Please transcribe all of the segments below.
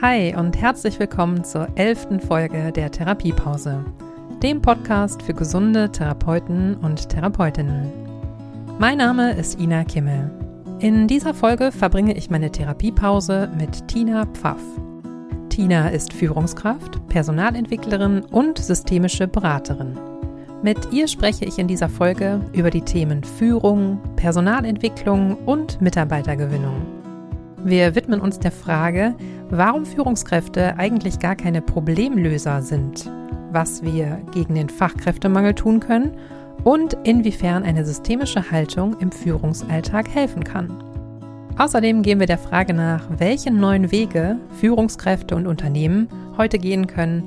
Hi und herzlich willkommen zur elften Folge der Therapiepause, dem Podcast für gesunde Therapeuten und Therapeutinnen. Mein Name ist Ina Kimmel. In dieser Folge verbringe ich meine Therapiepause mit Tina Pfaff. Tina ist Führungskraft, Personalentwicklerin und systemische Beraterin. Mit ihr spreche ich in dieser Folge über die Themen Führung, Personalentwicklung und Mitarbeitergewinnung. Wir widmen uns der Frage, warum Führungskräfte eigentlich gar keine Problemlöser sind, was wir gegen den Fachkräftemangel tun können und inwiefern eine systemische Haltung im Führungsalltag helfen kann. Außerdem gehen wir der Frage nach, welche neuen Wege Führungskräfte und Unternehmen heute gehen können,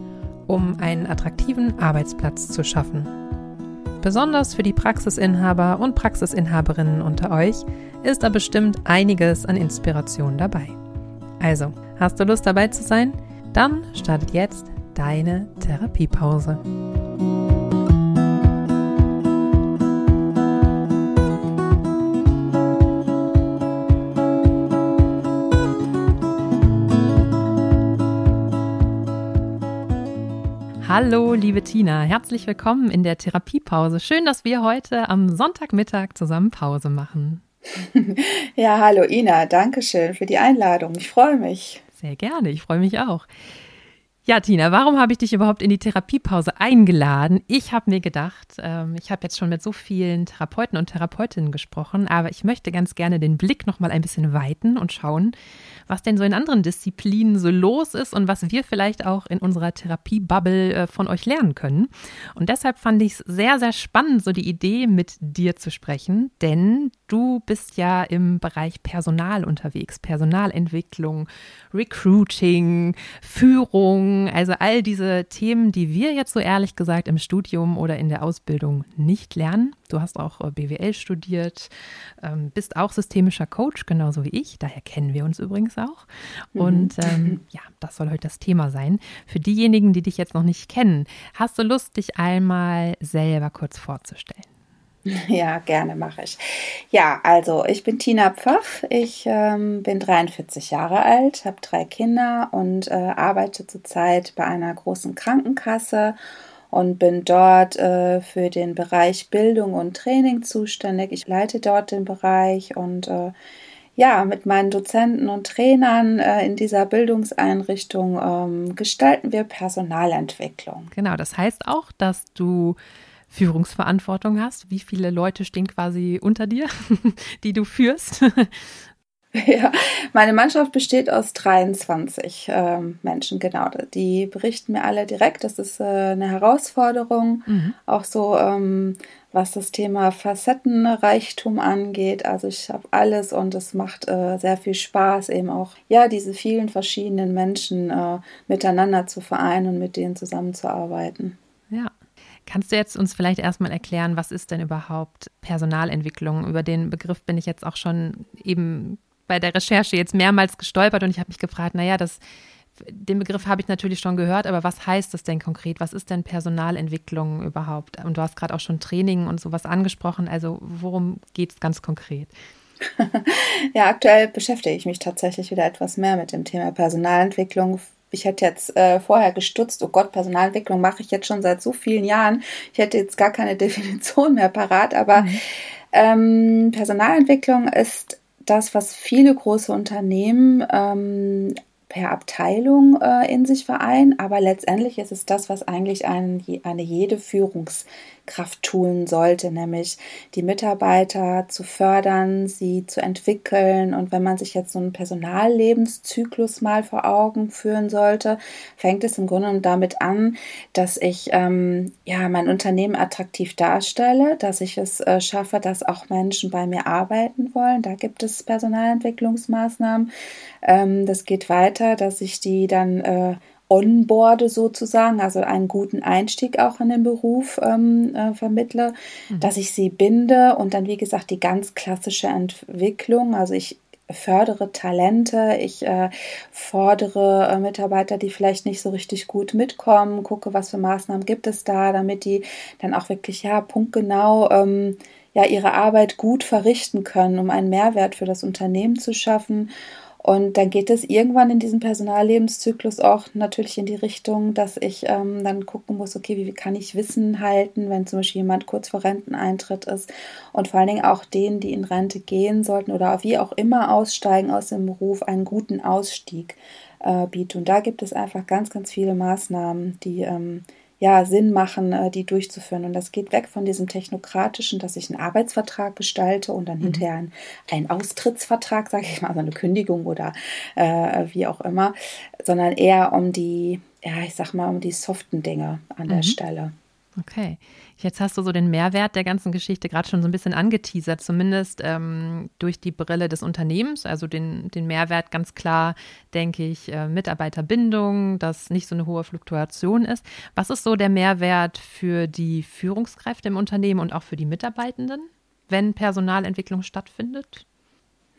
um einen attraktiven Arbeitsplatz zu schaffen. Besonders für die Praxisinhaber und Praxisinhaberinnen unter euch ist da bestimmt einiges an Inspiration dabei. Also, hast du Lust dabei zu sein? Dann startet jetzt deine Therapiepause. Hallo, liebe Tina, herzlich willkommen in der Therapiepause. Schön, dass wir heute am Sonntagmittag zusammen Pause machen. Ja, hallo Ina, danke schön für die Einladung. Ich freue mich. Sehr gerne, ich freue mich auch. Ja, Tina, warum habe ich dich überhaupt in die Therapiepause eingeladen? Ich habe mir gedacht, ähm, ich habe jetzt schon mit so vielen Therapeuten und Therapeutinnen gesprochen, aber ich möchte ganz gerne den Blick noch mal ein bisschen weiten und schauen, was denn so in anderen Disziplinen so los ist und was wir vielleicht auch in unserer Therapiebubble äh, von euch lernen können. Und deshalb fand ich es sehr, sehr spannend, so die Idee mit dir zu sprechen, denn du bist ja im Bereich Personal unterwegs, Personalentwicklung, Recruiting, Führung also all diese Themen, die wir jetzt so ehrlich gesagt im Studium oder in der Ausbildung nicht lernen. Du hast auch äh, BWL studiert, ähm, bist auch systemischer Coach, genauso wie ich. Daher kennen wir uns übrigens auch. Mhm. Und ähm, ja, das soll heute das Thema sein. Für diejenigen, die dich jetzt noch nicht kennen, hast du Lust, dich einmal selber kurz vorzustellen? Ja, gerne mache ich. Ja, also ich bin Tina Pfaff. Ich ähm, bin 43 Jahre alt, habe drei Kinder und äh, arbeite zurzeit bei einer großen Krankenkasse und bin dort äh, für den Bereich Bildung und Training zuständig. Ich leite dort den Bereich und äh, ja, mit meinen Dozenten und Trainern äh, in dieser Bildungseinrichtung ähm, gestalten wir Personalentwicklung. Genau, das heißt auch, dass du Führungsverantwortung hast. Wie viele Leute stehen quasi unter dir, die du führst? Ja, meine Mannschaft besteht aus 23 ähm, Menschen, genau. Die berichten mir alle direkt. Das ist äh, eine Herausforderung, mhm. auch so, ähm, was das Thema Facettenreichtum angeht. Also ich habe alles und es macht äh, sehr viel Spaß, eben auch ja diese vielen verschiedenen Menschen äh, miteinander zu vereinen und mit denen zusammenzuarbeiten. Kannst du jetzt uns vielleicht erstmal erklären, was ist denn überhaupt Personalentwicklung? Über den Begriff bin ich jetzt auch schon eben bei der Recherche jetzt mehrmals gestolpert und ich habe mich gefragt, naja, das, den Begriff habe ich natürlich schon gehört, aber was heißt das denn konkret? Was ist denn Personalentwicklung überhaupt? Und du hast gerade auch schon Training und sowas angesprochen. Also worum geht es ganz konkret? ja, aktuell beschäftige ich mich tatsächlich wieder etwas mehr mit dem Thema Personalentwicklung, ich hätte jetzt äh, vorher gestutzt, oh Gott, Personalentwicklung mache ich jetzt schon seit so vielen Jahren. Ich hätte jetzt gar keine Definition mehr parat, aber mhm. ähm, Personalentwicklung ist das, was viele große Unternehmen ähm, per Abteilung äh, in sich vereinen, aber letztendlich ist es das, was eigentlich ein, eine jede Führungskraft tun sollte, nämlich die Mitarbeiter zu fördern, sie zu entwickeln. Und wenn man sich jetzt so einen Personallebenszyklus mal vor Augen führen sollte, fängt es im Grunde damit an, dass ich ähm, ja mein Unternehmen attraktiv darstelle, dass ich es äh, schaffe, dass auch Menschen bei mir arbeiten wollen. Da gibt es Personalentwicklungsmaßnahmen. Ähm, das geht weiter, dass ich die dann äh, onboarde sozusagen, also einen guten Einstieg auch in den Beruf ähm, äh, vermittle, mhm. dass ich sie binde und dann, wie gesagt, die ganz klassische Entwicklung. Also ich fördere Talente, ich äh, fordere äh, Mitarbeiter, die vielleicht nicht so richtig gut mitkommen, gucke, was für Maßnahmen gibt es da, damit die dann auch wirklich, ja, punktgenau ähm, ja, ihre Arbeit gut verrichten können, um einen Mehrwert für das Unternehmen zu schaffen Und dann geht es irgendwann in diesem Personallebenszyklus auch natürlich in die Richtung, dass ich ähm, dann gucken muss, okay, wie, wie kann ich Wissen halten, wenn zum Beispiel jemand kurz vor Renteneintritt ist und vor allen Dingen auch denen, die in Rente gehen sollten oder wie auch immer aussteigen aus dem Beruf, einen guten Ausstieg äh, bieten. Und da gibt es einfach ganz, ganz viele Maßnahmen, die ähm, ja, Sinn machen, äh, die durchzuführen. Und das geht weg von diesem technokratischen, dass ich einen Arbeitsvertrag gestalte und dann mhm. hinterher einen, einen Austrittsvertrag, sage ich mal, also eine Kündigung oder äh, wie auch immer, sondern eher um die, ja, ich sag mal, um die soften Dinge an der mhm. Stelle. Okay. Jetzt hast du so den Mehrwert der ganzen Geschichte gerade schon so ein bisschen angeteasert, zumindest ähm, durch die Brille des Unternehmens, also den, den Mehrwert ganz klar, denke ich, äh, Mitarbeiterbindung, dass nicht so eine hohe Fluktuation ist. Was ist so der Mehrwert für die Führungskräfte im Unternehmen und auch für die Mitarbeitenden, wenn Personalentwicklung stattfindet?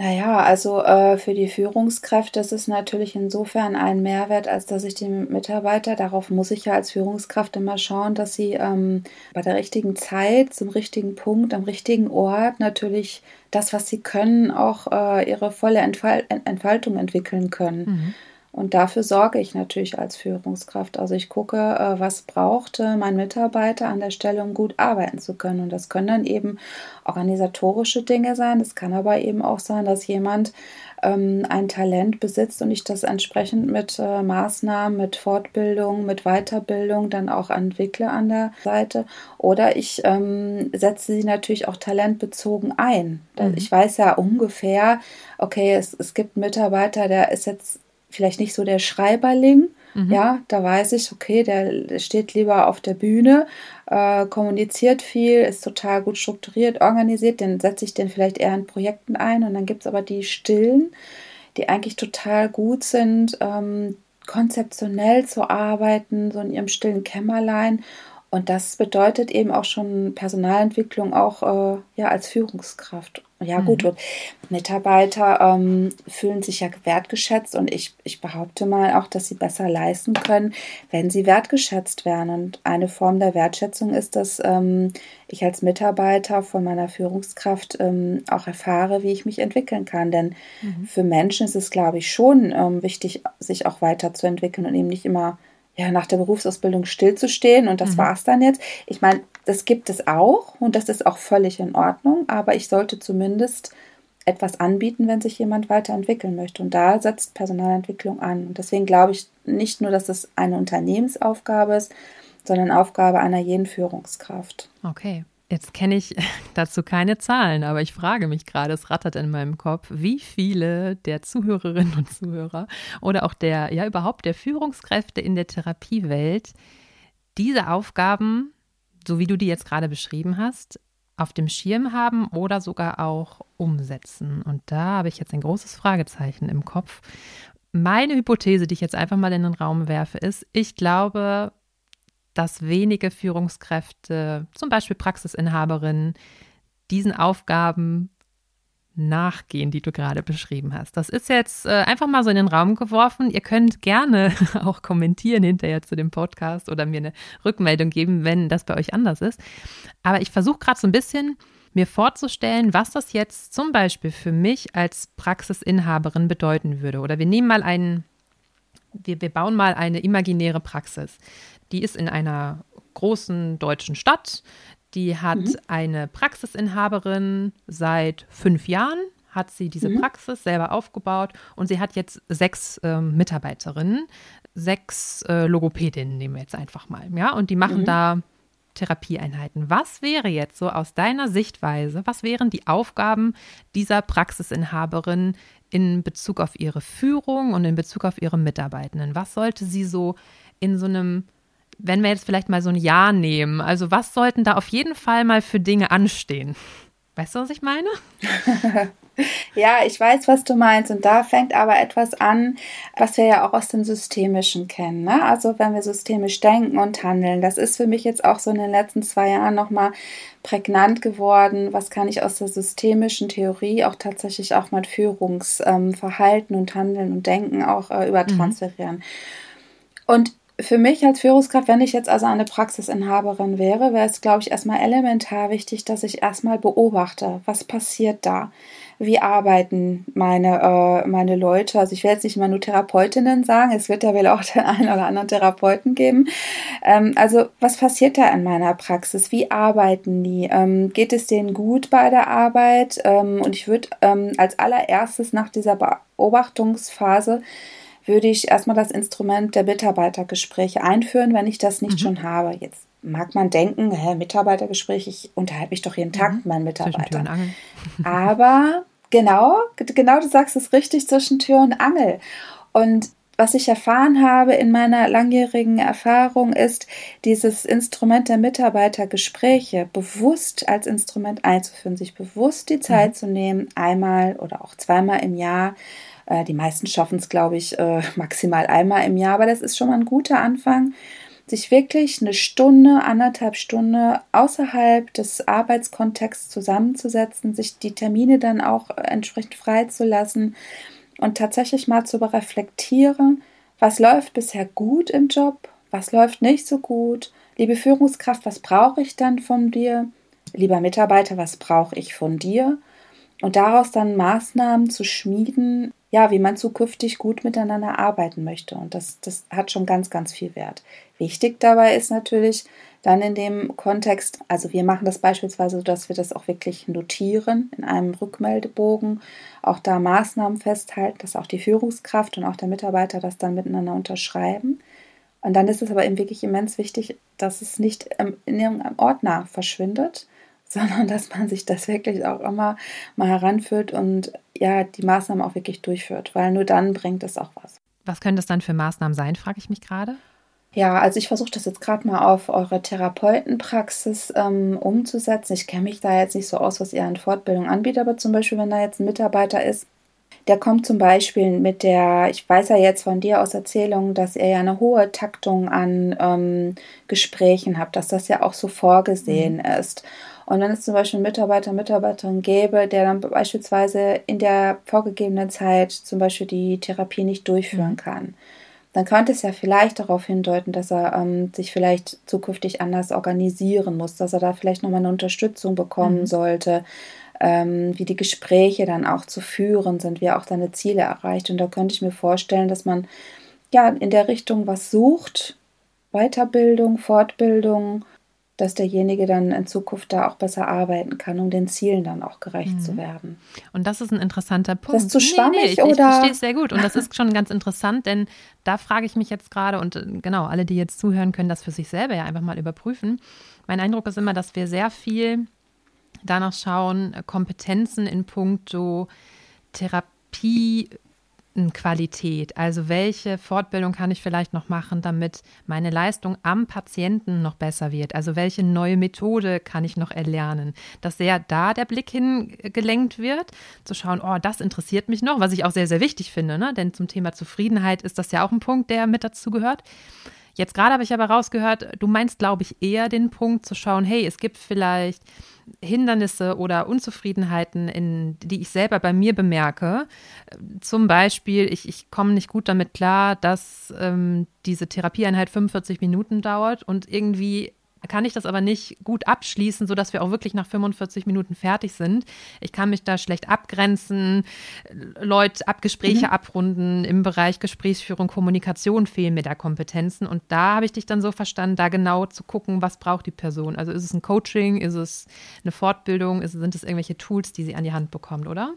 Naja, also äh, für die Führungskräfte ist es natürlich insofern ein Mehrwert, als dass ich die Mitarbeiter, darauf muss ich ja als Führungskraft immer schauen, dass sie ähm, bei der richtigen Zeit, zum richtigen Punkt, am richtigen Ort natürlich das, was sie können, auch äh, ihre volle Entfal Entfaltung entwickeln können. Mhm. Und dafür sorge ich natürlich als Führungskraft. Also ich gucke, äh, was brauchte mein Mitarbeiter an der Stelle, um gut arbeiten zu können. Und das können dann eben organisatorische Dinge sein. Es kann aber eben auch sein, dass jemand ähm, ein Talent besitzt und ich das entsprechend mit äh, Maßnahmen, mit Fortbildung, mit Weiterbildung dann auch entwickle an der Seite. Oder ich ähm, setze sie natürlich auch talentbezogen ein. Mhm. Ich weiß ja ungefähr, okay, es, es gibt einen Mitarbeiter, der ist jetzt vielleicht nicht so der Schreiberling. Mhm. Ja, da weiß ich, okay, der steht lieber auf der Bühne, äh, kommuniziert viel, ist total gut strukturiert, organisiert, dann setze ich den vielleicht eher in Projekten ein. Und dann gibt es aber die Stillen, die eigentlich total gut sind, ähm, konzeptionell zu arbeiten, so in ihrem stillen Kämmerlein und das bedeutet eben auch schon Personalentwicklung auch äh, ja als Führungskraft. Ja mhm. gut, und Mitarbeiter ähm, fühlen sich ja wertgeschätzt und ich, ich behaupte mal auch, dass sie besser leisten können, wenn sie wertgeschätzt werden. Und eine Form der Wertschätzung ist, dass ähm, ich als Mitarbeiter von meiner Führungskraft ähm, auch erfahre, wie ich mich entwickeln kann. Denn mhm. für Menschen ist es, glaube ich, schon ähm, wichtig, sich auch weiterzuentwickeln und eben nicht immer ja, nach der Berufsausbildung stillzustehen und das mhm. war es dann jetzt. Ich meine, das gibt es auch und das ist auch völlig in Ordnung, aber ich sollte zumindest etwas anbieten, wenn sich jemand weiterentwickeln möchte. Und da setzt Personalentwicklung an. Und deswegen glaube ich nicht nur, dass es eine Unternehmensaufgabe ist, sondern Aufgabe einer jeden Führungskraft. Okay. Jetzt kenne ich dazu keine Zahlen, aber ich frage mich gerade, es rattert in meinem Kopf, wie viele der Zuhörerinnen und Zuhörer oder auch der, ja überhaupt der Führungskräfte in der Therapiewelt diese Aufgaben, so wie du die jetzt gerade beschrieben hast, auf dem Schirm haben oder sogar auch umsetzen. Und da habe ich jetzt ein großes Fragezeichen im Kopf. Meine Hypothese, die ich jetzt einfach mal in den Raum werfe, ist, ich glaube, dass wenige Führungskräfte, zum Beispiel Praxisinhaberinnen, diesen Aufgaben nachgehen, die du gerade beschrieben hast. Das ist jetzt äh, einfach mal so in den Raum geworfen. Ihr könnt gerne auch kommentieren hinterher zu dem Podcast oder mir eine Rückmeldung geben, wenn das bei euch anders ist. Aber ich versuche gerade so ein bisschen mir vorzustellen, was das jetzt zum Beispiel für mich als Praxisinhaberin bedeuten würde. Oder wir nehmen mal einen, wir, wir bauen mal eine imaginäre Praxis. Die ist in einer großen deutschen Stadt. Die hat mhm. eine Praxisinhaberin seit fünf Jahren, hat sie diese mhm. Praxis selber aufgebaut und sie hat jetzt sechs ähm, Mitarbeiterinnen, sechs äh, Logopädinnen nehmen wir jetzt einfach mal, ja, und die machen mhm. da Therapieeinheiten. Was wäre jetzt so aus deiner Sichtweise, was wären die Aufgaben dieser Praxisinhaberin in Bezug auf ihre Führung und in Bezug auf ihre Mitarbeitenden? Was sollte sie so in so einem wenn wir jetzt vielleicht mal so ein Jahr nehmen, also was sollten da auf jeden Fall mal für Dinge anstehen? Weißt du, was ich meine? ja, ich weiß, was du meinst. Und da fängt aber etwas an, was wir ja auch aus dem Systemischen kennen. Ne? Also wenn wir systemisch denken und handeln, das ist für mich jetzt auch so in den letzten zwei Jahren nochmal prägnant geworden. Was kann ich aus der systemischen Theorie auch tatsächlich auch mit Führungsverhalten ähm, und Handeln und Denken auch äh, übertransferieren? Mhm. Und für mich als Führungskraft, wenn ich jetzt also eine Praxisinhaberin wäre, wäre es, glaube ich, erstmal elementar wichtig, dass ich erstmal beobachte, was passiert da wie arbeiten meine, äh, meine Leute. Also ich will jetzt nicht immer nur Therapeutinnen sagen, es wird ja wohl auch den einen oder anderen Therapeuten geben. Ähm, also was passiert da in meiner Praxis? Wie arbeiten die? Ähm, geht es denen gut bei der Arbeit? Ähm, und ich würde ähm, als allererstes nach dieser Beobachtungsphase würde ich erstmal das Instrument der Mitarbeitergespräche einführen, wenn ich das nicht mhm. schon habe. Jetzt mag man denken, hä, Mitarbeitergespräch, ich unterhalte mich doch jeden Tag mhm. mit meinen Mitarbeitern. Aber Genau, genau, du sagst es richtig zwischen Tür und Angel. Und was ich erfahren habe in meiner langjährigen Erfahrung ist, dieses Instrument der Mitarbeitergespräche bewusst als Instrument einzuführen, sich bewusst die Zeit mhm. zu nehmen, einmal oder auch zweimal im Jahr. Äh, die meisten schaffen es, glaube ich, äh, maximal einmal im Jahr, aber das ist schon mal ein guter Anfang sich wirklich eine Stunde, anderthalb Stunde außerhalb des Arbeitskontexts zusammenzusetzen, sich die Termine dann auch entsprechend freizulassen und tatsächlich mal zu reflektieren, was läuft bisher gut im Job, was läuft nicht so gut, liebe Führungskraft, was brauche ich dann von dir, lieber Mitarbeiter, was brauche ich von dir? Und daraus dann Maßnahmen zu schmieden, ja, wie man zukünftig gut miteinander arbeiten möchte. Und das, das hat schon ganz, ganz viel Wert. Wichtig dabei ist natürlich dann in dem Kontext, also wir machen das beispielsweise so, dass wir das auch wirklich notieren in einem Rückmeldebogen, auch da Maßnahmen festhalten, dass auch die Führungskraft und auch der Mitarbeiter das dann miteinander unterschreiben. Und dann ist es aber eben wirklich immens wichtig, dass es nicht in irgendeinem Ordner verschwindet, sondern dass man sich das wirklich auch immer mal heranführt und ja, die Maßnahmen auch wirklich durchführt, weil nur dann bringt es auch was. Was können das dann für Maßnahmen sein, frage ich mich gerade. Ja, also ich versuche das jetzt gerade mal auf eure Therapeutenpraxis ähm, umzusetzen. Ich kenne mich da jetzt nicht so aus, was ihr an Fortbildung anbietet, aber zum Beispiel, wenn da jetzt ein Mitarbeiter ist, der kommt zum Beispiel mit der, ich weiß ja jetzt von dir aus Erzählungen, dass ihr ja eine hohe Taktung an ähm, Gesprächen habt, dass das ja auch so vorgesehen mhm. ist. Und wenn es zum Beispiel einen Mitarbeiter, Mitarbeiterin gäbe, der dann beispielsweise in der vorgegebenen Zeit zum Beispiel die Therapie nicht durchführen mhm. kann, dann könnte es ja vielleicht darauf hindeuten, dass er ähm, sich vielleicht zukünftig anders organisieren muss, dass er da vielleicht nochmal eine Unterstützung bekommen mhm. sollte, ähm, wie die Gespräche dann auch zu führen sind, wie er auch seine Ziele erreicht. Und da könnte ich mir vorstellen, dass man ja in der Richtung was sucht, Weiterbildung, Fortbildung, dass derjenige dann in Zukunft da auch besser arbeiten kann, um den Zielen dann auch gerecht mhm. zu werden. Und das ist ein interessanter Punkt. Das ist zu schwammig nee, nee, ich, oder? Ich verstehe es sehr gut und das ist schon ganz interessant, denn da frage ich mich jetzt gerade und äh, genau, alle, die jetzt zuhören, können das für sich selber ja einfach mal überprüfen. Mein Eindruck ist immer, dass wir sehr viel danach schauen, äh, Kompetenzen in puncto Therapie Qualität? Also welche Fortbildung kann ich vielleicht noch machen, damit meine Leistung am Patienten noch besser wird? Also welche neue Methode kann ich noch erlernen? Dass sehr da der Blick hingelenkt wird, zu schauen, oh, das interessiert mich noch, was ich auch sehr, sehr wichtig finde, ne? denn zum Thema Zufriedenheit ist das ja auch ein Punkt, der mit dazu gehört. Jetzt gerade habe ich aber rausgehört, du meinst, glaube ich, eher den Punkt zu schauen, hey, es gibt vielleicht Hindernisse oder Unzufriedenheiten, in, die ich selber bei mir bemerke. Zum Beispiel, ich, ich komme nicht gut damit klar, dass ähm, diese Therapieeinheit 45 Minuten dauert und irgendwie kann ich das aber nicht gut abschließen, sodass wir auch wirklich nach 45 Minuten fertig sind. Ich kann mich da schlecht abgrenzen, Leute Abgespräche mhm. abrunden. Im Bereich Gesprächsführung, Kommunikation fehlen mir da Kompetenzen. Und da habe ich dich dann so verstanden, da genau zu gucken, was braucht die Person. Also ist es ein Coaching, ist es eine Fortbildung, ist, sind es irgendwelche Tools, die sie an die Hand bekommt, oder?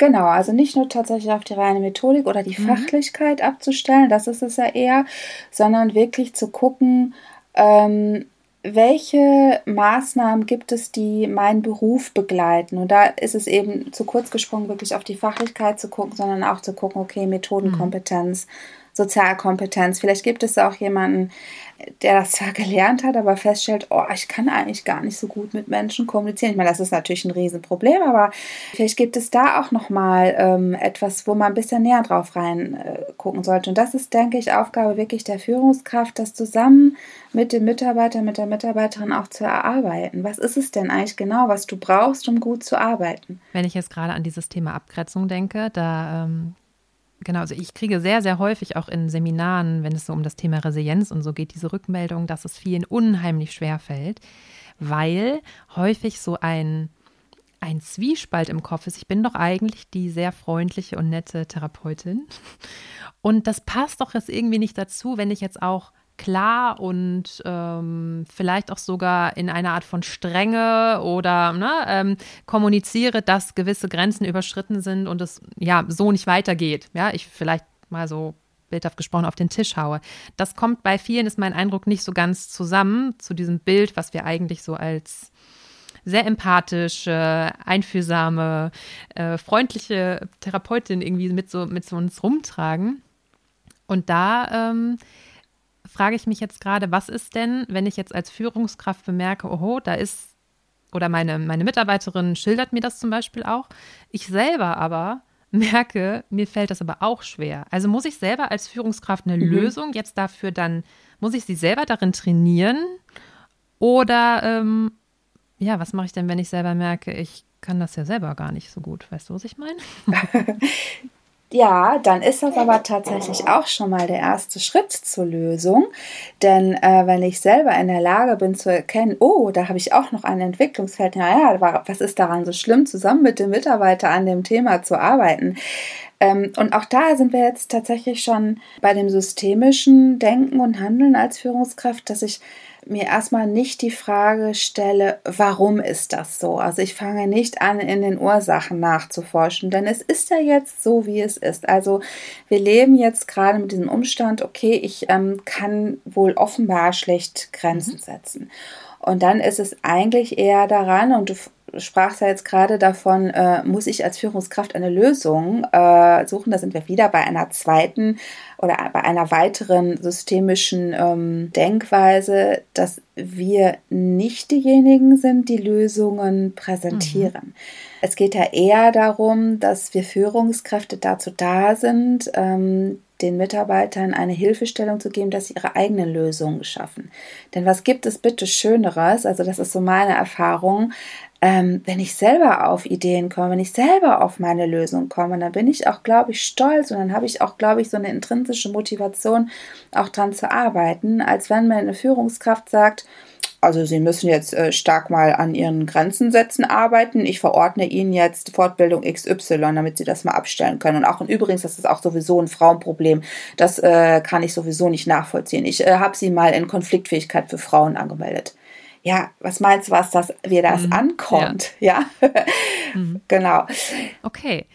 Genau, also nicht nur tatsächlich auf die reine Methodik oder die mhm. Fachlichkeit abzustellen, das ist es ja eher, sondern wirklich zu gucken, ähm, welche Maßnahmen gibt es, die meinen Beruf begleiten? Und da ist es eben zu kurz gesprungen, wirklich auf die Fachlichkeit zu gucken, sondern auch zu gucken, okay, Methodenkompetenz, mhm. Sozialkompetenz. Vielleicht gibt es auch jemanden, der das zwar gelernt hat, aber feststellt, oh, ich kann eigentlich gar nicht so gut mit Menschen kommunizieren. Ich meine, das ist natürlich ein Riesenproblem, aber vielleicht gibt es da auch nochmal ähm, etwas, wo man ein bisschen näher drauf rein äh, sollte. Und das ist, denke ich, Aufgabe wirklich der Führungskraft, das zusammen mit dem Mitarbeiter, mit der Mitarbeiterin auch zu erarbeiten. Was ist es denn eigentlich genau, was du brauchst, um gut zu arbeiten? Wenn ich jetzt gerade an dieses Thema Abgrenzung denke, da ähm genau, also ich kriege sehr, sehr häufig auch in Seminaren, wenn es so um das Thema Resilienz und so geht, diese Rückmeldung, dass es vielen unheimlich schwer fällt, weil häufig so ein, ein Zwiespalt im Kopf ist. Ich bin doch eigentlich die sehr freundliche und nette Therapeutin. Und das passt doch jetzt irgendwie nicht dazu, wenn ich jetzt auch klar und ähm, vielleicht auch sogar in einer Art von Strenge oder ne, ähm, kommuniziere, dass gewisse Grenzen überschritten sind und es ja so nicht weitergeht. Ja, ich vielleicht mal so bildhaft gesprochen auf den Tisch haue. Das kommt bei vielen, ist mein Eindruck, nicht so ganz zusammen zu diesem Bild, was wir eigentlich so als sehr empathische, einfühlsame, äh, freundliche Therapeutin irgendwie mit so mit so uns rumtragen. Und da ähm, frage ich mich jetzt gerade, was ist denn, wenn ich jetzt als Führungskraft bemerke, oho, da ist, oder meine, meine Mitarbeiterin schildert mir das zum Beispiel auch, ich selber aber merke, mir fällt das aber auch schwer. Also muss ich selber als Führungskraft eine mhm. Lösung jetzt dafür dann, muss ich sie selber darin trainieren? Oder ähm, ja, was mache ich denn, wenn ich selber merke, ich kann das ja selber gar nicht so gut? Weißt du, was ich meine? Ja, dann ist das aber tatsächlich auch schon mal der erste Schritt zur Lösung. Denn äh, wenn ich selber in der Lage bin zu erkennen, oh, da habe ich auch noch ein Entwicklungsfeld, naja, was ist daran so schlimm, zusammen mit dem Mitarbeiter an dem Thema zu arbeiten? Ähm, und auch da sind wir jetzt tatsächlich schon bei dem systemischen Denken und Handeln als Führungskraft, dass ich mir erstmal nicht die Frage stelle, warum ist das so? Also ich fange nicht an, in den Ursachen nachzuforschen, denn es ist ja jetzt so, wie es ist. Also wir leben jetzt gerade mit diesem Umstand, okay, ich ähm, kann wohl offenbar schlecht Grenzen mhm. setzen. Und dann ist es eigentlich eher daran, und du sprachst ja jetzt gerade davon, äh, muss ich als Führungskraft eine Lösung äh, suchen. Da sind wir wieder bei einer zweiten oder bei einer weiteren systemischen ähm, Denkweise, dass wir nicht diejenigen sind, die Lösungen präsentieren. Mhm. Es geht ja eher darum, dass wir Führungskräfte dazu da sind, ähm, den Mitarbeitern eine Hilfestellung zu geben, dass sie ihre eigenen Lösungen schaffen. Denn was gibt es bitte Schöneres, also das ist so meine Erfahrung, ähm, wenn ich selber auf Ideen komme, wenn ich selber auf meine Lösung komme, dann bin ich auch, glaube ich, stolz und dann habe ich auch, glaube ich, so eine intrinsische Motivation, auch dran zu arbeiten, als wenn mir eine Führungskraft sagt, also Sie müssen jetzt äh, stark mal an Ihren Grenzen setzen arbeiten. Ich verordne Ihnen jetzt Fortbildung XY, damit Sie das mal abstellen können. Und auch und übrigens, das ist auch sowieso ein Frauenproblem. Das äh, kann ich sowieso nicht nachvollziehen. Ich äh, habe Sie mal in Konfliktfähigkeit für Frauen angemeldet. Ja, was meinst du, was das, wie das mhm, ankommt? Ja, ja? mhm. genau. Okay.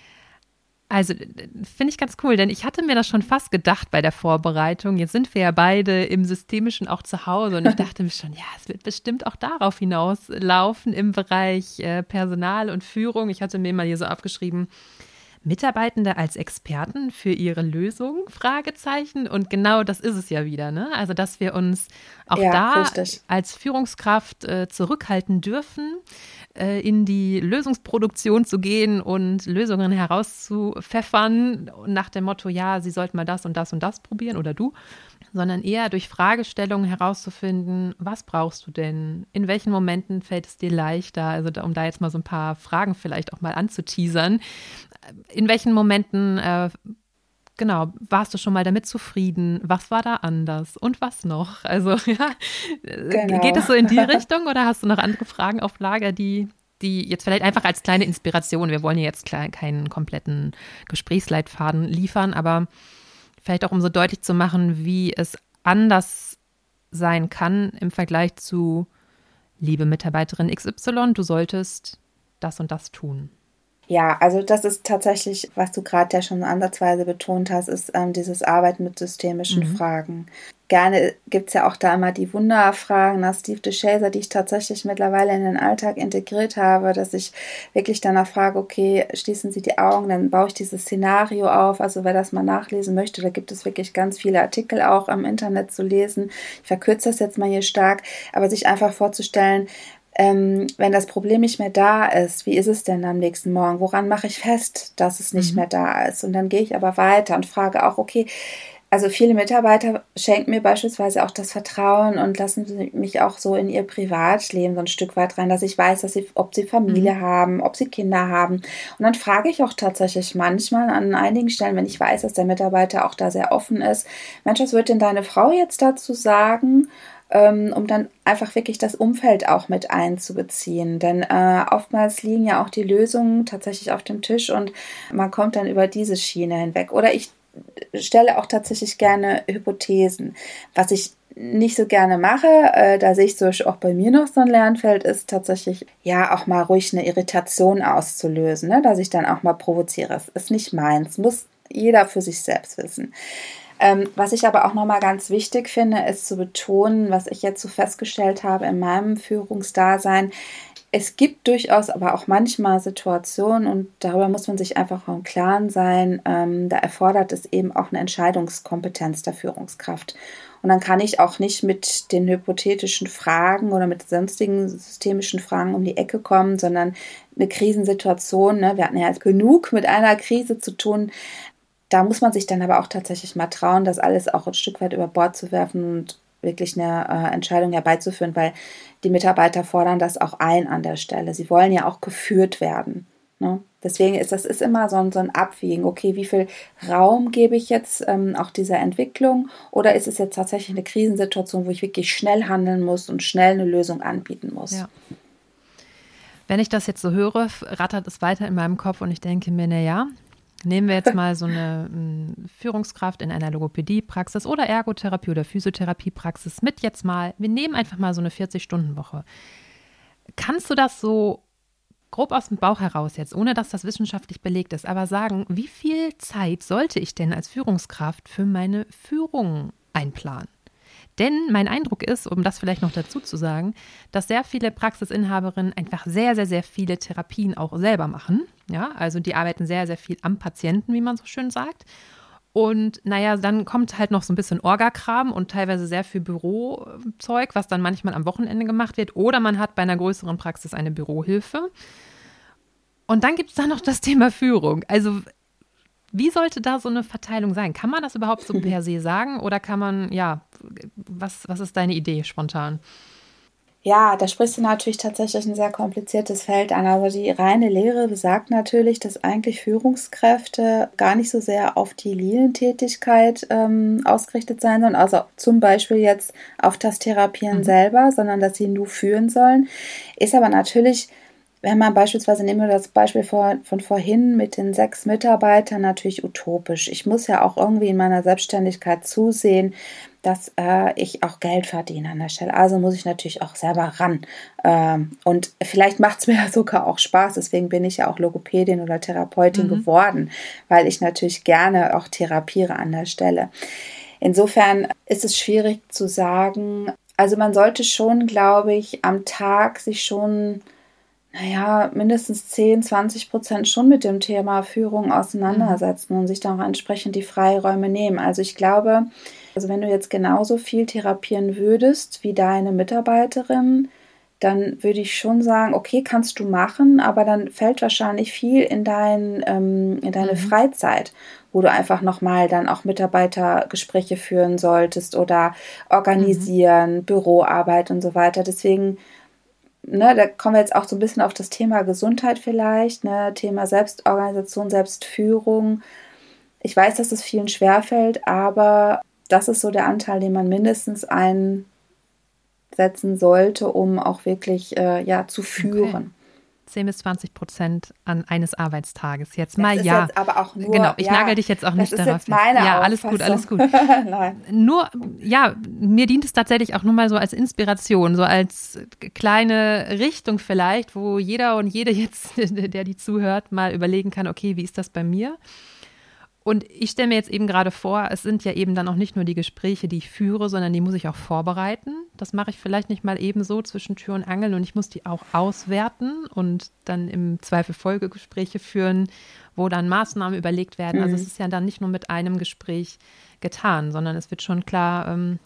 Also finde ich ganz cool, denn ich hatte mir das schon fast gedacht bei der Vorbereitung. Jetzt sind wir ja beide im Systemischen auch zu Hause und ich dachte mir schon, ja, es wird bestimmt auch darauf hinauslaufen im Bereich äh, Personal und Führung. Ich hatte mir mal hier so aufgeschrieben, Mitarbeitende als Experten für ihre Lösung? Fragezeichen. Und genau das ist es ja wieder, ne? Also, dass wir uns auch ja, da richtig. als Führungskraft äh, zurückhalten dürfen, äh, in die Lösungsproduktion zu gehen und Lösungen herauszupfeffern nach dem Motto, ja, Sie sollten mal das und das und das probieren oder du sondern eher durch Fragestellungen herauszufinden, was brauchst du denn? In welchen Momenten fällt es dir leichter? Also um da jetzt mal so ein paar Fragen vielleicht auch mal anzuteasern. In welchen Momenten äh, genau, warst du schon mal damit zufrieden? Was war da anders? Und was noch? Also, ja, genau. geht es so in die Richtung oder hast du noch andere Fragen auf Lager, die, die jetzt vielleicht einfach als kleine Inspiration, wir wollen ja jetzt keinen kompletten Gesprächsleitfaden liefern, aber vielleicht auch um so deutlich zu machen, wie es anders sein kann im Vergleich zu, liebe Mitarbeiterin XY, du solltest das und das tun. Ja, also das ist tatsächlich, was du gerade ja schon ansatzweise betont hast, ist ähm, dieses Arbeiten mit systemischen mhm. Fragen. Gerne gibt es ja auch da immer die Wunderfragen nach Steve DeShazer, die ich tatsächlich mittlerweile in den Alltag integriert habe, dass ich wirklich danach frage, okay, schließen Sie die Augen, dann baue ich dieses Szenario auf. Also wer das mal nachlesen möchte, da gibt es wirklich ganz viele Artikel auch am Internet zu lesen. Ich verkürze das jetzt mal hier stark, aber sich einfach vorzustellen, ähm, wenn das Problem nicht mehr da ist, wie ist es denn am nächsten Morgen? Woran mache ich fest, dass es nicht mhm. mehr da ist? Und dann gehe ich aber weiter und frage auch, okay, also viele Mitarbeiter schenken mir beispielsweise auch das Vertrauen und lassen mich auch so in ihr Privatleben so ein Stück weit rein, dass ich weiß, dass sie, ob sie Familie mhm. haben, ob sie Kinder haben. Und dann frage ich auch tatsächlich manchmal an einigen Stellen, wenn ich weiß, dass der Mitarbeiter auch da sehr offen ist, Mensch, was wird denn deine Frau jetzt dazu sagen? Ähm, um dann einfach wirklich das Umfeld auch mit einzubeziehen. Denn äh, oftmals liegen ja auch die Lösungen tatsächlich auf dem Tisch und man kommt dann über diese Schiene hinweg. Oder ich stelle auch tatsächlich gerne Hypothesen. Was ich nicht so gerne mache, äh, da sehe ich so auch bei mir noch so ein Lernfeld, ist tatsächlich ja auch mal ruhig eine Irritation auszulösen, ne? dass ich dann auch mal provoziere. Es ist nicht meins, muss jeder für sich selbst wissen. Ähm, was ich aber auch nochmal ganz wichtig finde, ist zu betonen, was ich jetzt so festgestellt habe in meinem Führungsdasein. Es gibt durchaus aber auch manchmal Situationen und darüber muss man sich einfach im Klaren sein, ähm, da erfordert es eben auch eine Entscheidungskompetenz der Führungskraft. Und dann kann ich auch nicht mit den hypothetischen Fragen oder mit sonstigen systemischen Fragen um die Ecke kommen, sondern eine Krisensituation, ne, wir hatten ja genug mit einer Krise zu tun, da muss man sich dann aber auch tatsächlich mal trauen, das alles auch ein Stück weit über Bord zu werfen und wirklich eine äh, Entscheidung herbeizuführen, weil die Mitarbeiter fordern das auch ein an der Stelle. Sie wollen ja auch geführt werden. Ne? Deswegen ist das ist immer so ein, so ein Abwiegen. Okay, wie viel Raum gebe ich jetzt ähm, auch dieser Entwicklung? Oder ist es jetzt tatsächlich eine Krisensituation, wo ich wirklich schnell handeln muss und schnell eine Lösung anbieten muss? Ja. Wenn ich das jetzt so höre, rattert es weiter in meinem Kopf und ich denke mir, naja, Nehmen wir jetzt mal so eine hm, Führungskraft in einer Logopädie-Praxis oder Ergotherapie oder Physiotherapie-Praxis mit jetzt mal, wir nehmen einfach mal so eine 40-Stunden-Woche. Kannst du das so grob aus dem Bauch heraus jetzt, ohne dass das wissenschaftlich belegt ist, aber sagen, wie viel Zeit sollte ich denn als Führungskraft für meine Führung einplanen? Denn mein Eindruck ist, um das vielleicht noch dazu zu sagen, dass sehr viele Praxisinhaberinnen einfach sehr, sehr, sehr viele Therapien auch selber machen. Ja, also die arbeiten sehr, sehr viel am Patienten, wie man so schön sagt. Und naja, dann kommt halt noch so ein bisschen Orgakram und teilweise sehr viel Bürozeug, was dann manchmal am Wochenende gemacht wird. Oder man hat bei einer größeren Praxis eine Bürohilfe. Und dann gibt es da noch das Thema Führung. Also wie sollte da so eine Verteilung sein? Kann man das überhaupt so per se sagen oder kann man, ja, was, was ist deine Idee spontan? Ja, da sprichst du natürlich tatsächlich ein sehr kompliziertes Feld an. Also die reine Lehre besagt natürlich, dass eigentlich Führungskräfte gar nicht so sehr auf die Linientätigkeit ähm, ausgerichtet sein sollen, also zum Beispiel jetzt auf das Therapieren mhm. selber, sondern dass sie nur führen sollen. Ist aber natürlich wenn man beispielsweise, nehmen wir das Beispiel von, von vorhin mit den sechs Mitarbeitern, natürlich utopisch. Ich muss ja auch irgendwie in meiner Selbstständigkeit zusehen, dass äh, ich auch Geld verdiene an der Stelle. Also muss ich natürlich auch selber ran. Ähm, und vielleicht macht es mir ja sogar auch Spaß. Deswegen bin ich ja auch Logopädin oder Therapeutin mhm. geworden, weil ich natürlich gerne auch therapiere an der Stelle. Insofern ist es schwierig zu sagen. Also man sollte schon, glaube ich, am Tag sich schon naja, mindestens 10, 20 Prozent schon mit dem Thema Führung auseinandersetzen mhm. und sich dann auch entsprechend die Freiräume nehmen. Also ich glaube, also wenn du jetzt genauso viel therapieren würdest wie deine Mitarbeiterin, dann würde ich schon sagen, okay, kannst du machen, aber dann fällt wahrscheinlich viel in, dein, ähm, in deine mhm. Freizeit, wo du einfach nochmal dann auch Mitarbeitergespräche führen solltest oder organisieren, mhm. Büroarbeit und so weiter. Deswegen ne, da kommen wir jetzt auch so ein bisschen auf das Thema Gesundheit vielleicht, ne, Thema Selbstorganisation, Selbstführung. Ich weiß, dass es vielen schwerfällt, aber das ist so der Anteil, den man mindestens einsetzen sollte, um auch wirklich äh, ja, zu führen. Okay. 10 bis 20 Prozent an eines Arbeitstages. Jetzt mal das ja. Jetzt aber auch nur, genau, ich ja, nagel dich jetzt auch nicht darauf. Jetzt meine ja, alles gut, alles gut. nur, ja, mir dient es tatsächlich auch nur mal so als Inspiration, so als kleine Richtung vielleicht, wo jeder und jede jetzt, der die zuhört, mal überlegen kann, okay, wie ist das bei mir? Und ich stelle mir jetzt eben gerade vor, es sind ja eben dann auch nicht nur die Gespräche, die ich führe, sondern die muss ich auch vorbereiten. Das mache ich vielleicht nicht mal eben so zwischen Tür und Angel und ich muss die auch auswerten und dann im Zweifel Folgegespräche führen, wo dann Maßnahmen überlegt werden. Also mhm. Also es ist ja dann nicht nur mit einem Gespräch getan, sondern es wird schon klar, ähm,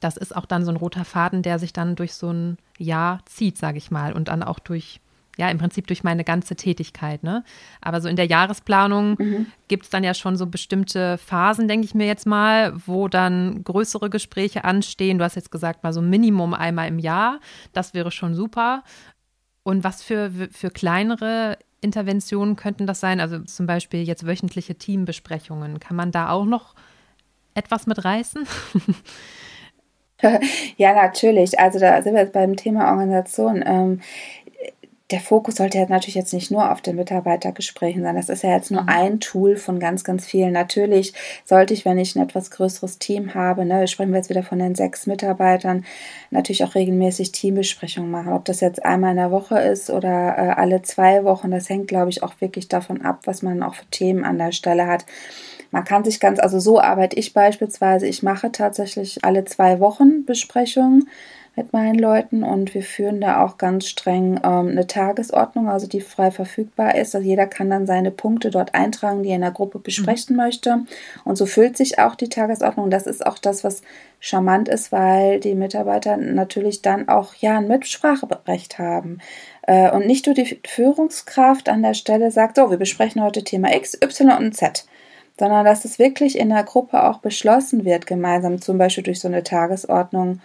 das ist auch dann so ein roter Faden, der sich dann durch so ein Jahr zieht, sage ich mal, und dann auch durch ja, im Prinzip durch meine ganze Tätigkeit. Ne? Aber so in der Jahresplanung mhm. gibt es dann ja schon so bestimmte Phasen, denke ich mir jetzt mal, wo dann größere Gespräche anstehen. Du hast jetzt gesagt, mal so Minimum einmal im Jahr. Das wäre schon super. Und was für, für kleinere Interventionen könnten das sein? Also zum Beispiel jetzt wöchentliche Teambesprechungen. Kann man da auch noch etwas mit reißen? ja, natürlich. Also da sind wir jetzt beim Thema Organisation. Der Fokus sollte ja natürlich jetzt nicht nur auf den Mitarbeitergesprächen sein. Das ist ja jetzt nur mhm. ein Tool von ganz, ganz vielen. Natürlich sollte ich, wenn ich ein etwas größeres Team habe, ne, sprechen wir jetzt wieder von den sechs Mitarbeitern, natürlich auch regelmäßig Teambesprechungen machen. Ob das jetzt einmal in der Woche ist oder äh, alle zwei Wochen, das hängt, glaube ich, auch wirklich davon ab, was man auch für Themen an der Stelle hat. Man kann sich ganz, also so arbeite ich beispielsweise. Ich mache tatsächlich alle zwei Wochen Besprechungen mit meinen Leuten und wir führen da auch ganz streng ähm, eine Tagesordnung, also die frei verfügbar ist. Also jeder kann dann seine Punkte dort eintragen, die er in der Gruppe besprechen mhm. möchte. Und so füllt sich auch die Tagesordnung. Das ist auch das, was charmant ist, weil die Mitarbeiter natürlich dann auch ja ein Mitspracherecht haben. Äh, und nicht nur die Führungskraft an der Stelle sagt, so, wir besprechen heute Thema X, Y und Z sondern dass es wirklich in der Gruppe auch beschlossen wird, gemeinsam zum Beispiel durch so eine Tagesordnung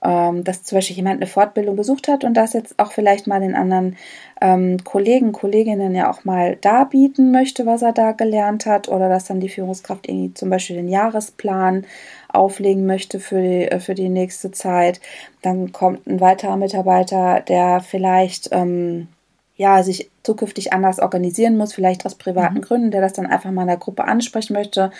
dass zum Beispiel jemand eine Fortbildung besucht hat und das jetzt auch vielleicht mal den anderen ähm, Kollegen, Kolleginnen ja auch mal darbieten möchte, was er da gelernt hat, oder dass dann die Führungskraft irgendwie zum Beispiel den Jahresplan auflegen möchte für die, äh, für die nächste Zeit. Dann kommt ein weiterer Mitarbeiter, der vielleicht ähm, ja, sich zukünftig anders organisieren muss, vielleicht aus privaten mhm. Gründen, der das dann einfach mal in der Gruppe ansprechen möchte.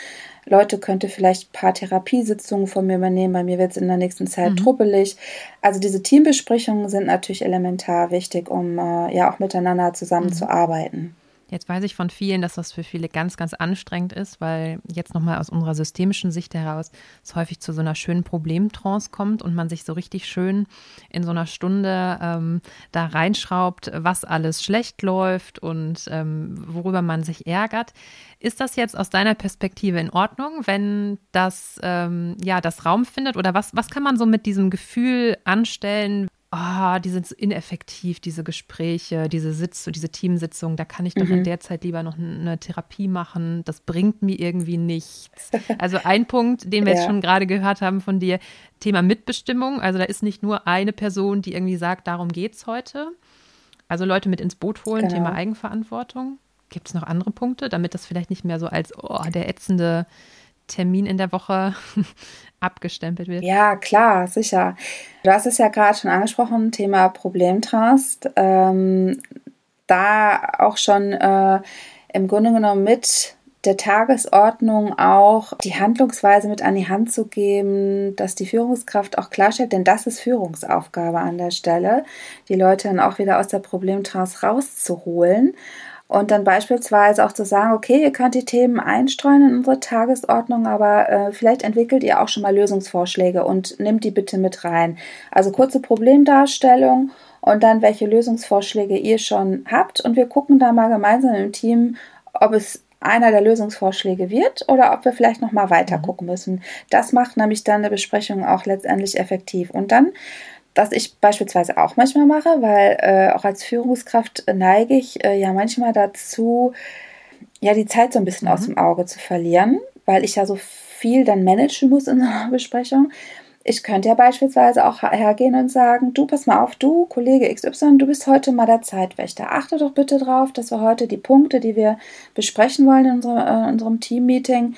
Leute könnte vielleicht ein paar Therapiesitzungen von mir übernehmen. Bei mir wird es in der nächsten Zeit mhm. truppelig. Also diese Teambesprechungen sind natürlich elementar wichtig, um äh, ja auch miteinander zusammenzuarbeiten. Mhm. Jetzt weiß ich von vielen, dass das für viele ganz, ganz anstrengend ist, weil jetzt nochmal aus unserer systemischen Sicht heraus es häufig zu so einer schönen Problemtrance kommt und man sich so richtig schön in so einer Stunde ähm, da reinschraubt, was alles schlecht läuft und ähm, worüber man sich ärgert. Ist das jetzt aus deiner Perspektive in Ordnung, wenn das ähm, ja das Raum findet? Oder was, was kann man so mit diesem Gefühl anstellen, ah, oh, die sind so ineffektiv, diese Gespräche, diese Sitz, diese Teamsitzungen, da kann ich doch mhm. in der Zeit lieber noch eine Therapie machen. Das bringt mir irgendwie nichts. Also ein Punkt, den wir ja. jetzt schon gerade gehört haben von dir, Thema Mitbestimmung. Also da ist nicht nur eine Person, die irgendwie sagt, darum geht's heute. Also Leute mit ins Boot holen, genau. Thema Eigenverantwortung. Gibt es noch andere Punkte, damit das vielleicht nicht mehr so als oh, der ätzende Termin in der Woche abgestempelt wird. Ja, klar, sicher. Du hast es ja gerade schon angesprochen, Thema Problemtrust. Ähm, da auch schon äh, im Grunde genommen mit der Tagesordnung auch die Handlungsweise mit an die Hand zu geben, dass die Führungskraft auch klarstellt, denn das ist Führungsaufgabe an der Stelle, die Leute dann auch wieder aus der Problemtrance rauszuholen und dann beispielsweise auch zu sagen, okay, ihr könnt die Themen einstreuen in unsere Tagesordnung, aber äh, vielleicht entwickelt ihr auch schon mal Lösungsvorschläge und nehmt die bitte mit rein. Also kurze Problemdarstellung und dann welche Lösungsvorschläge ihr schon habt. Und wir gucken da mal gemeinsam im Team, ob es einer der Lösungsvorschläge wird oder ob wir vielleicht noch mal weiter mhm. gucken müssen. Das macht nämlich dann eine Besprechung auch letztendlich effektiv. Und dann was ich beispielsweise auch manchmal mache, weil äh, auch als Führungskraft neige ich äh, ja manchmal dazu, ja, die Zeit so ein bisschen mhm. aus dem Auge zu verlieren, weil ich ja so viel dann managen muss in so einer Besprechung. Ich könnte ja beispielsweise auch hergehen und sagen, du pass mal auf, du Kollege XY, du bist heute mal der Zeitwächter. Achte doch bitte drauf, dass wir heute die Punkte, die wir besprechen wollen in, unserer, äh, unserem Teammeeting,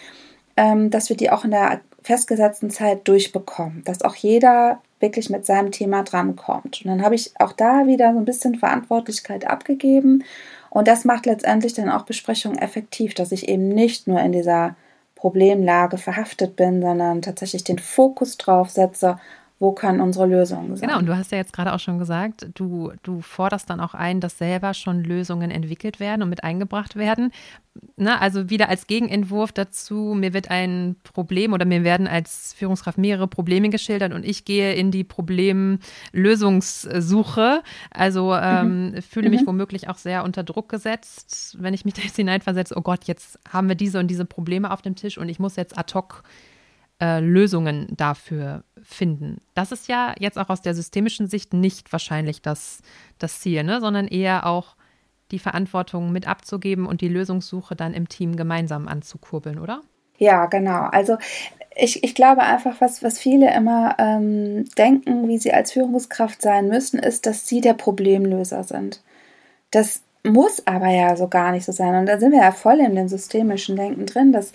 ähm, dass wir die auch in der festgesetzten Zeit durchbekommen. Dass auch jeder wirklich mit seinem Thema drankommt. Und dann habe ich auch da wieder so ein bisschen Verantwortlichkeit abgegeben. Und das macht letztendlich dann auch Besprechungen effektiv, dass ich eben nicht nur in dieser Problemlage verhaftet bin, sondern tatsächlich den Fokus drauf setze, wo kann unsere Lösung sein. Genau, und du hast ja jetzt gerade auch schon gesagt, du, du forderst dann auch ein, dass selber schon Lösungen entwickelt werden und mit eingebracht werden. Na, also wieder als Gegenentwurf dazu, mir wird ein Problem oder mir werden als Führungskraft mehrere Probleme geschildert und ich gehe in die Problemlösungssuche. Also ähm, mhm. fühle mich mhm. womöglich auch sehr unter Druck gesetzt, wenn ich mich da jetzt hineinversetze, oh Gott, jetzt haben wir diese und diese Probleme auf dem Tisch und ich muss jetzt ad hoc äh, Lösungen dafür finden. Das ist ja jetzt auch aus der systemischen Sicht nicht wahrscheinlich das, das Ziel, ne? sondern eher auch die Verantwortung mit abzugeben und die Lösungssuche dann im Team gemeinsam anzukurbeln, oder? Ja, genau. Also ich, ich glaube einfach, was, was viele immer ähm, denken, wie sie als Führungskraft sein müssen, ist, dass sie der Problemlöser sind. Das muss aber ja so gar nicht so sein. Und da sind wir ja voll in dem systemischen Denken drin, dass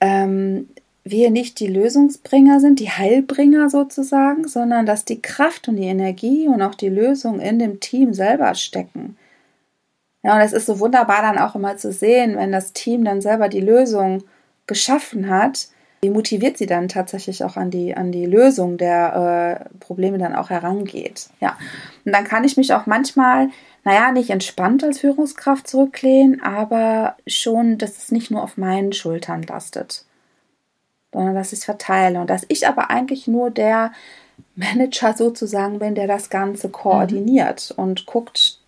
ähm, wir nicht die Lösungsbringer sind, die Heilbringer sozusagen, sondern dass die Kraft und die Energie und auch die Lösung in dem Team selber stecken. Ja, und es ist so wunderbar dann auch immer zu sehen, wenn das Team dann selber die Lösung geschaffen hat, wie motiviert sie dann tatsächlich auch an die, an die Lösung der äh, Probleme dann auch herangeht. Ja, und dann kann ich mich auch manchmal, naja, nicht entspannt als Führungskraft zurücklehnen, aber schon, dass es nicht nur auf meinen Schultern lastet sondern dass ich es verteile und dass ich aber eigentlich nur der Manager sozusagen bin, der das Ganze koordiniert mhm. und guckt,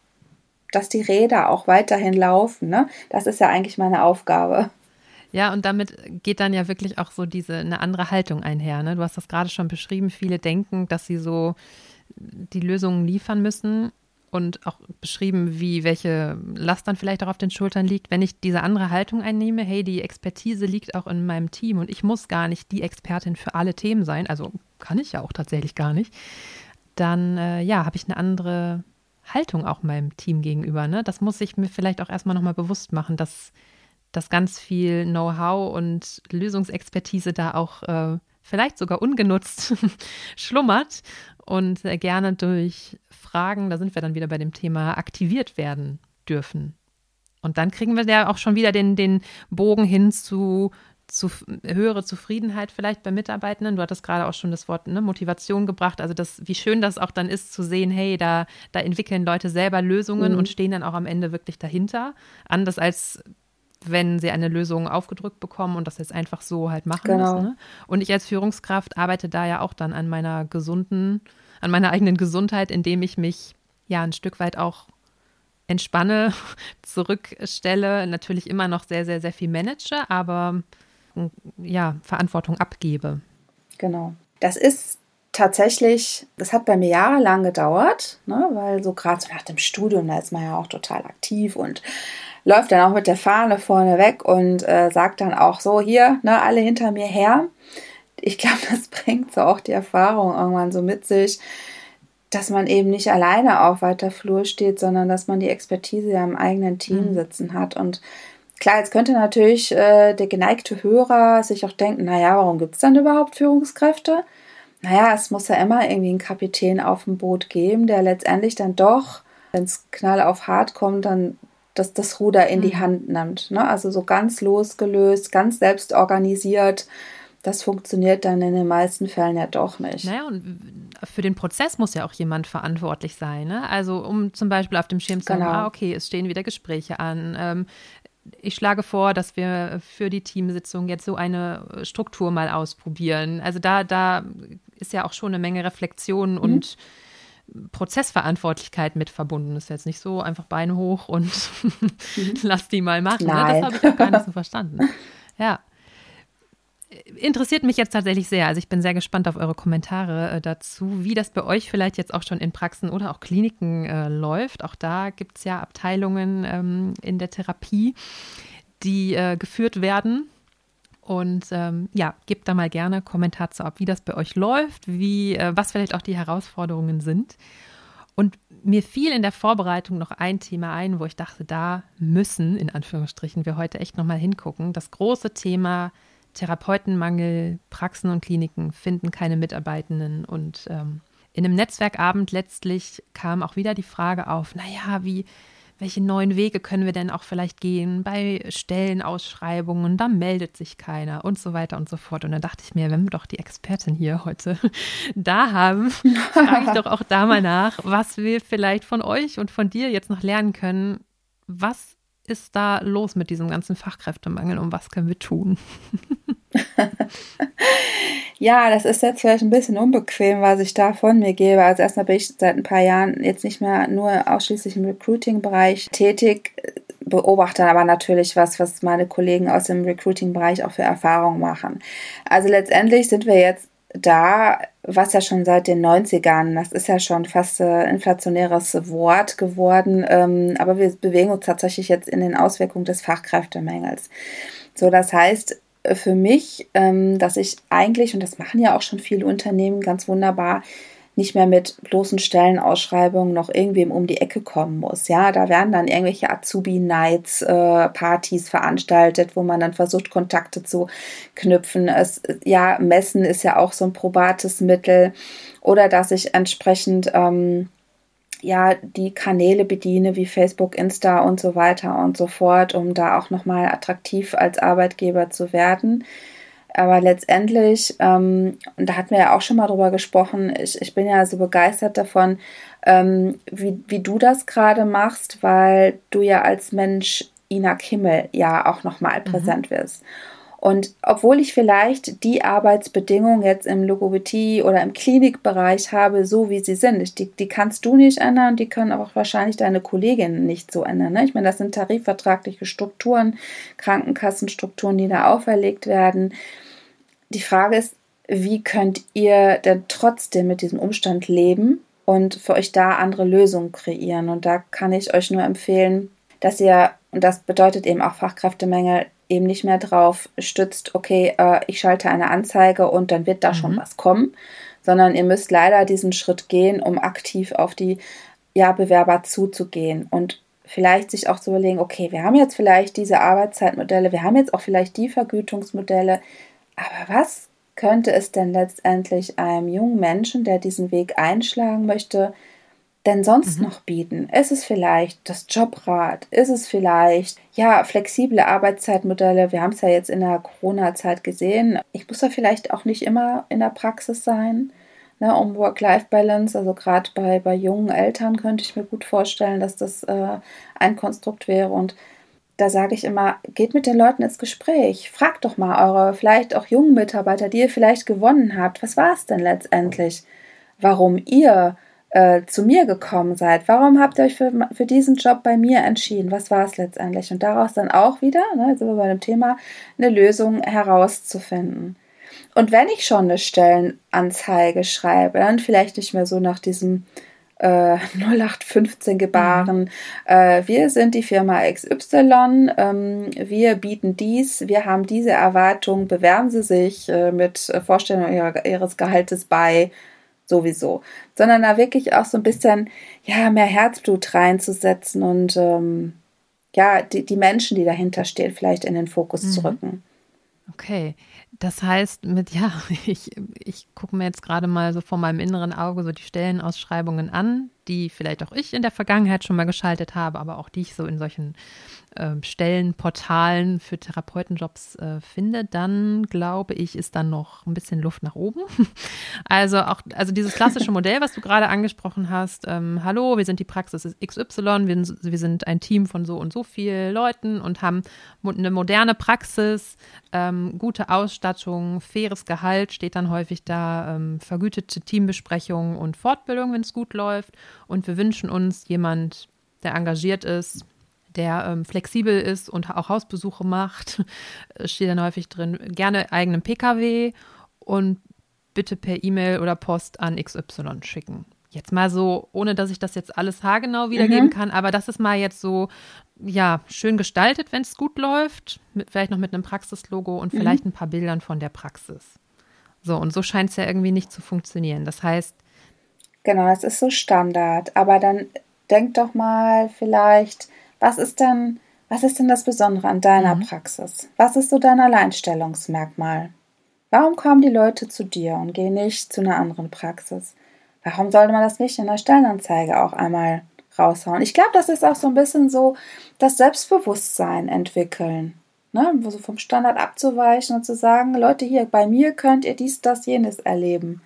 dass die Räder auch weiterhin laufen. Ne? Das ist ja eigentlich meine Aufgabe. Ja, und damit geht dann ja wirklich auch so diese eine andere Haltung einher. Ne? Du hast das gerade schon beschrieben. Viele denken, dass sie so die Lösungen liefern müssen und auch beschrieben, wie welche Last dann vielleicht auch auf den Schultern liegt, wenn ich diese andere Haltung einnehme, hey, die Expertise liegt auch in meinem Team und ich muss gar nicht die Expertin für alle Themen sein, also kann ich ja auch tatsächlich gar nicht, dann äh, ja, habe ich eine andere Haltung auch meinem Team gegenüber. Ne? Das muss ich mir vielleicht auch erstmal nochmal bewusst machen, dass, dass ganz viel Know-how und Lösungsexpertise da auch äh, vielleicht sogar ungenutzt schlummert und gerne durch Fragen, da sind wir dann wieder bei dem Thema, aktiviert werden dürfen. Und dann kriegen wir ja auch schon wieder den, den Bogen hin zu, zu höhere Zufriedenheit vielleicht bei Mitarbeitenden. Du hattest gerade auch schon das Wort ne, Motivation gebracht. Also das, wie schön das auch dann ist zu sehen, hey, da, da entwickeln Leute selber Lösungen mhm. und stehen dann auch am Ende wirklich dahinter. Anders als wenn sie eine Lösung aufgedrückt bekommen und das jetzt einfach so halt machen genau. müssen. Ne? Und ich als Führungskraft arbeite da ja auch dann an meiner gesunden an meiner eigenen Gesundheit, indem ich mich ja ein Stück weit auch entspanne, zurückstelle, natürlich immer noch sehr, sehr, sehr viel manage, aber ja, Verantwortung abgebe. Genau. Das ist tatsächlich, das hat bei mir jahrelang gedauert, ne, weil so gerade so nach dem Studium, da ist man ja auch total aktiv und läuft dann auch mit der Fahne vorne weg und äh, sagt dann auch so, hier, ne, alle hinter mir her ich glaube, das bringt so auch die Erfahrung irgendwann so mit sich, dass man eben nicht alleine auf weiter Flur steht, sondern dass man die Expertise ja im eigenen Team mhm. sitzen hat. Und klar, jetzt könnte natürlich äh, der geneigte Hörer sich auch denken, naja, warum gibt es dann überhaupt Führungskräfte? Naja, es muss ja immer irgendwie einen Kapitän auf dem Boot geben, der letztendlich dann doch, wenn es knall auf hart kommt, dann das, das Ruder in die mhm. Hand nimmt. Ne? Also so ganz losgelöst, ganz selbst organisiert das funktioniert dann in den meisten Fällen ja doch nicht. Naja, und für den Prozess muss ja auch jemand verantwortlich sein. Ne? Also um zum Beispiel auf dem Schirm zu genau. sagen, ah, okay, es stehen wieder Gespräche an. Ähm, ich schlage vor, dass wir für die Teamsitzung jetzt so eine Struktur mal ausprobieren. Also da, da ist ja auch schon eine Menge Reflexion mhm. und Prozessverantwortlichkeit mit verbunden. Das ist jetzt nicht so einfach Beine hoch und mhm. lass die mal machen. Ne? Das habe ich auch gar nicht so verstanden. Ja interessiert mich jetzt tatsächlich sehr. Also ich bin sehr gespannt auf eure Kommentare äh, dazu, wie das bei euch vielleicht jetzt auch schon in Praxen oder auch Kliniken äh, läuft. Auch da gibt es ja Abteilungen ähm, in der Therapie, die äh, geführt werden. Und ähm, ja, gebt da mal gerne Kommentar zu ab, wie das bei euch läuft, wie, äh, was vielleicht auch die Herausforderungen sind. Und mir fiel in der Vorbereitung noch ein Thema ein, wo ich dachte, da müssen, in Anführungsstrichen, wir heute echt nochmal hingucken. Das große Thema Therapeutenmangel, Praxen und Kliniken finden keine Mitarbeitenden und ähm, in einem Netzwerkabend letztlich kam auch wieder die Frage auf, naja, wie, welche neuen Wege können wir denn auch vielleicht gehen bei Stellenausschreibungen, da meldet sich keiner und so weiter und so fort. Und dann dachte ich mir, wenn wir doch die Expertin hier heute da haben, frage ich doch auch da mal nach, was wir vielleicht von euch und von dir jetzt noch lernen können. Was ist da los mit diesem ganzen Fachkräftemangel und was können wir tun? ja, das ist jetzt vielleicht ein bisschen unbequem, was ich da von mir gebe. Also erstmal bin ich seit ein paar Jahren jetzt nicht mehr nur ausschließlich im Recruiting-Bereich tätig. beobachte aber natürlich was, was meine Kollegen aus dem Recruiting-Bereich auch für Erfahrungen machen. Also letztendlich sind wir jetzt da, was ja schon seit den 90ern, das ist ja schon fast ein inflationäres Wort geworden, ähm, aber wir bewegen uns tatsächlich jetzt in den Auswirkungen des Fachkräftemängels. So, das heißt, für mich, ähm, dass ich eigentlich, und das machen ja auch schon viele Unternehmen ganz wunderbar, nicht mehr mit bloßen Stellenausschreibungen noch irgendwem um die Ecke kommen muss. Ja, da werden dann irgendwelche Azubi-Nights, äh, Partys veranstaltet, wo man dann versucht, Kontakte zu knüpfen. Es, ja, Messen ist ja auch so ein probates Mittel. Oder dass ich entsprechend ähm, ja die Kanäle bediene wie Facebook, Insta und so weiter und so fort, um da auch nochmal attraktiv als Arbeitgeber zu werden. Aber letztendlich, ähm, und da hatten wir ja auch schon mal drüber gesprochen, ich, ich bin ja so begeistert davon, ähm, wie, wie du das gerade machst, weil du ja als Mensch Ina Kimmel ja auch nochmal mhm. präsent wirst. Und obwohl ich vielleicht die Arbeitsbedingungen jetzt im Logopädie oder im Klinikbereich habe, so wie sie sind, die, die kannst du nicht ändern, die können auch wahrscheinlich deine Kolleginnen nicht so ändern. Ne? Ich meine, das sind tarifvertragliche Strukturen, Krankenkassenstrukturen, die da auferlegt werden. Die Frage ist, wie könnt ihr denn trotzdem mit diesem Umstand leben und für euch da andere Lösungen kreieren? Und da kann ich euch nur empfehlen, dass ihr, und das bedeutet eben auch Fachkräftemängel, eben nicht mehr drauf stützt, okay, äh, ich schalte eine Anzeige und dann wird da mhm. schon was kommen, sondern ihr müsst leider diesen Schritt gehen, um aktiv auf die ja, Bewerber zuzugehen und vielleicht sich auch zu überlegen, okay, wir haben jetzt vielleicht diese Arbeitszeitmodelle, wir haben jetzt auch vielleicht die Vergütungsmodelle, aber was könnte es denn letztendlich einem jungen Menschen, der diesen Weg einschlagen möchte, denn sonst mhm. noch bieten? Ist es vielleicht das Jobrad? Ist es vielleicht, ja, flexible Arbeitszeitmodelle? Wir haben es ja jetzt in der Corona-Zeit gesehen. Ich muss da vielleicht auch nicht immer in der Praxis sein, ne, um Work-Life-Balance. Also gerade bei, bei jungen Eltern könnte ich mir gut vorstellen, dass das äh, ein Konstrukt wäre. Und da sage ich immer, geht mit den Leuten ins Gespräch. Fragt doch mal eure vielleicht auch jungen Mitarbeiter, die ihr vielleicht gewonnen habt. Was war es denn letztendlich? Warum ihr äh, zu mir gekommen seid. Warum habt ihr euch für, für diesen Job bei mir entschieden? Was war es letztendlich? Und daraus dann auch wieder, ne, sind wir bei dem Thema, eine Lösung herauszufinden. Und wenn ich schon eine Stellenanzeige schreibe, dann vielleicht nicht mehr so nach diesem äh, 0815 Gebaren. Mhm. Äh, wir sind die Firma XY, ähm, wir bieten dies, wir haben diese Erwartung, bewerben Sie sich äh, mit Vorstellung ihrer, Ihres Gehaltes bei sowieso, sondern da wirklich auch so ein bisschen ja mehr Herzblut reinzusetzen und ähm, ja die, die Menschen, die dahinter stehen, vielleicht in den Fokus mhm. zu rücken. Okay, das heißt, mit, ja, ich, ich gucke mir jetzt gerade mal so vor meinem inneren Auge so die Stellenausschreibungen an, die vielleicht auch ich in der Vergangenheit schon mal geschaltet habe, aber auch die ich so in solchen äh, Stellenportalen für Therapeutenjobs äh, finde, dann glaube ich, ist dann noch ein bisschen Luft nach oben. Also auch, also dieses klassische Modell, was du gerade angesprochen hast, ähm, hallo, wir sind die Praxis XY, wir, wir sind ein Team von so und so vielen Leuten und haben eine moderne Praxis, ähm, gute Ausstattung, faires Gehalt steht dann häufig da, ähm, vergütete Teambesprechungen und Fortbildung, wenn es gut läuft. Und wir wünschen uns jemand, der engagiert ist, der ähm, flexibel ist und auch Hausbesuche macht, steht dann häufig drin, gerne eigenen Pkw und bitte per E-Mail oder Post an XY schicken. Jetzt mal so, ohne dass ich das jetzt alles haargenau wiedergeben mhm. kann, aber das ist mal jetzt so, ja, schön gestaltet, wenn es gut läuft, mit, vielleicht noch mit einem Praxislogo und mhm. vielleicht ein paar Bildern von der Praxis. So, und so scheint es ja irgendwie nicht zu funktionieren. Das heißt. Genau, das ist so Standard. Aber dann denk doch mal vielleicht, was ist denn, was ist denn das Besondere an deiner mhm. Praxis? Was ist so dein Alleinstellungsmerkmal? Warum kommen die Leute zu dir und gehen nicht zu einer anderen Praxis? Warum sollte man das nicht in der Stellenanzeige auch einmal raushauen? Ich glaube, das ist auch so ein bisschen so das Selbstbewusstsein entwickeln. Ne? So vom Standard abzuweichen und zu sagen, Leute, hier bei mir könnt ihr dies, das, jenes erleben.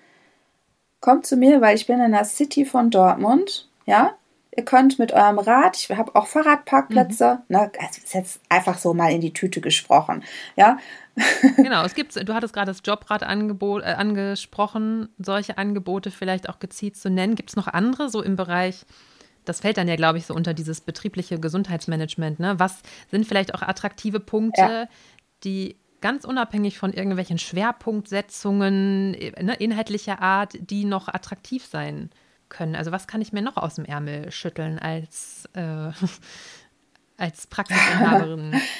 Kommt zu mir, weil ich bin in der City von Dortmund, ja, Ihr könnt mit eurem Rad, ich habe auch Fahrradparkplätze, mhm. ne, also ist jetzt einfach so mal in die Tüte gesprochen, ja. genau, es gibt, du hattest gerade das Jobrat-Angebot äh, angesprochen, solche Angebote vielleicht auch gezielt zu nennen. Gibt es noch andere, so im Bereich das fällt dann ja, glaube ich, so unter dieses betriebliche Gesundheitsmanagement. Ne? Was sind vielleicht auch attraktive Punkte, ja. die ganz unabhängig von irgendwelchen Schwerpunktsetzungen ne, inhaltlicher Art, die noch attraktiv sein können? Also was kann ich mir noch aus dem Ärmel schütteln als, äh, als Praxisinhaberin?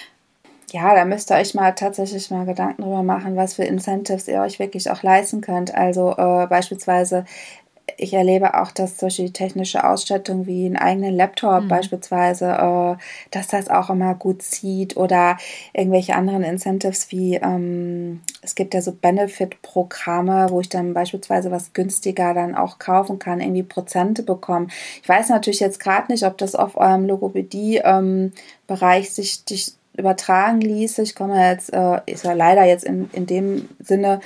Ja, da müsst ihr euch mal tatsächlich mal Gedanken drüber machen, was für Incentives ihr euch wirklich auch leisten könnt. Also äh, beispielsweise ich erlebe auch, dass solche die technische Ausstattung wie einen eigenen Laptop mhm. beispielsweise, äh, dass das auch immer gut zieht oder irgendwelche anderen Incentives wie ähm, es gibt ja so Benefit-Programme, wo ich dann beispielsweise was günstiger dann auch kaufen kann, irgendwie Prozente bekommen. Ich weiß natürlich jetzt gerade nicht, ob das auf eurem Logopädie-Bereich ähm, sich, sich übertragen ließe. Ich komme jetzt, äh, ist ja leider jetzt in, in dem Sinne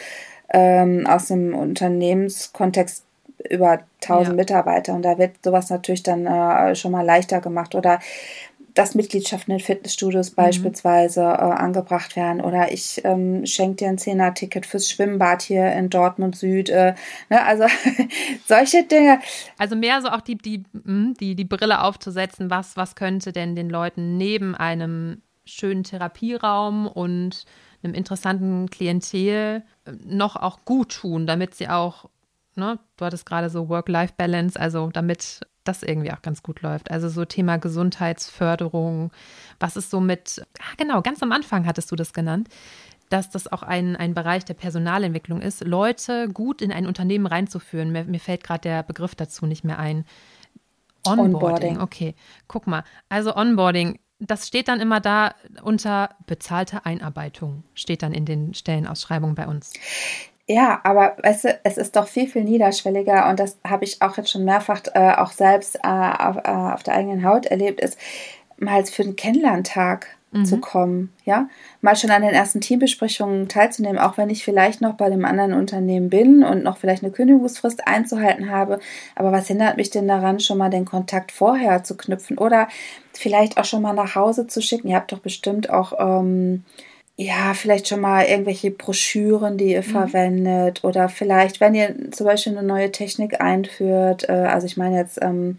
ähm, aus dem Unternehmenskontext über 1000 ja. Mitarbeiter und da wird sowas natürlich dann äh, schon mal leichter gemacht oder dass Mitgliedschaften in Fitnessstudios mhm. beispielsweise äh, angebracht werden oder ich ähm, schenke dir ein Zehner-Ticket fürs Schwimmbad hier in Dortmund Süd. Äh, ne? Also solche Dinge. Also mehr so auch die, die, hm, die, die Brille aufzusetzen, was, was könnte denn den Leuten neben einem schönen Therapieraum und einem interessanten Klientel äh, noch auch gut tun, damit sie auch ne, du hattest gerade so Work-Life-Balance, also damit das irgendwie auch ganz gut läuft. Also so Thema Gesundheitsförderung, was ist so mit, ah, genau, ganz am Anfang hattest du das genannt, dass das auch ein, ein Bereich der Personalentwicklung ist, Leute gut in ein Unternehmen reinzuführen. Mir, mir fällt gerade der Begriff dazu nicht mehr ein. Onboarding. Onboarding. Okay, guck mal. Also Onboarding, das steht dann immer da unter bezahlte Einarbeitung, steht dann in den Stellenausschreibungen bei uns. Ja, aber weißt du, es ist doch viel, viel niederschwelliger und das habe ich auch jetzt schon mehrfach äh, auch selbst äh, auf, äh, auf, der eigenen Haut erlebt, ist mal für einen Kennenlerntag mhm. zu kommen, ja, mal schon an den ersten Teambesprechungen teilzunehmen, auch wenn ich vielleicht noch bei dem anderen Unternehmen bin und noch vielleicht eine Kündigungsfrist einzuhalten habe, aber was hindert mich denn daran, schon mal den Kontakt vorher zu knüpfen oder vielleicht auch schon mal nach Hause zu schicken? Ihr habt doch bestimmt auch ähm, ja, vielleicht schon mal irgendwelche Broschüren, die ihr mhm. verwendet oder vielleicht, wenn ihr zum Beispiel eine neue Technik einführt, äh, also ich meine jetzt ähm,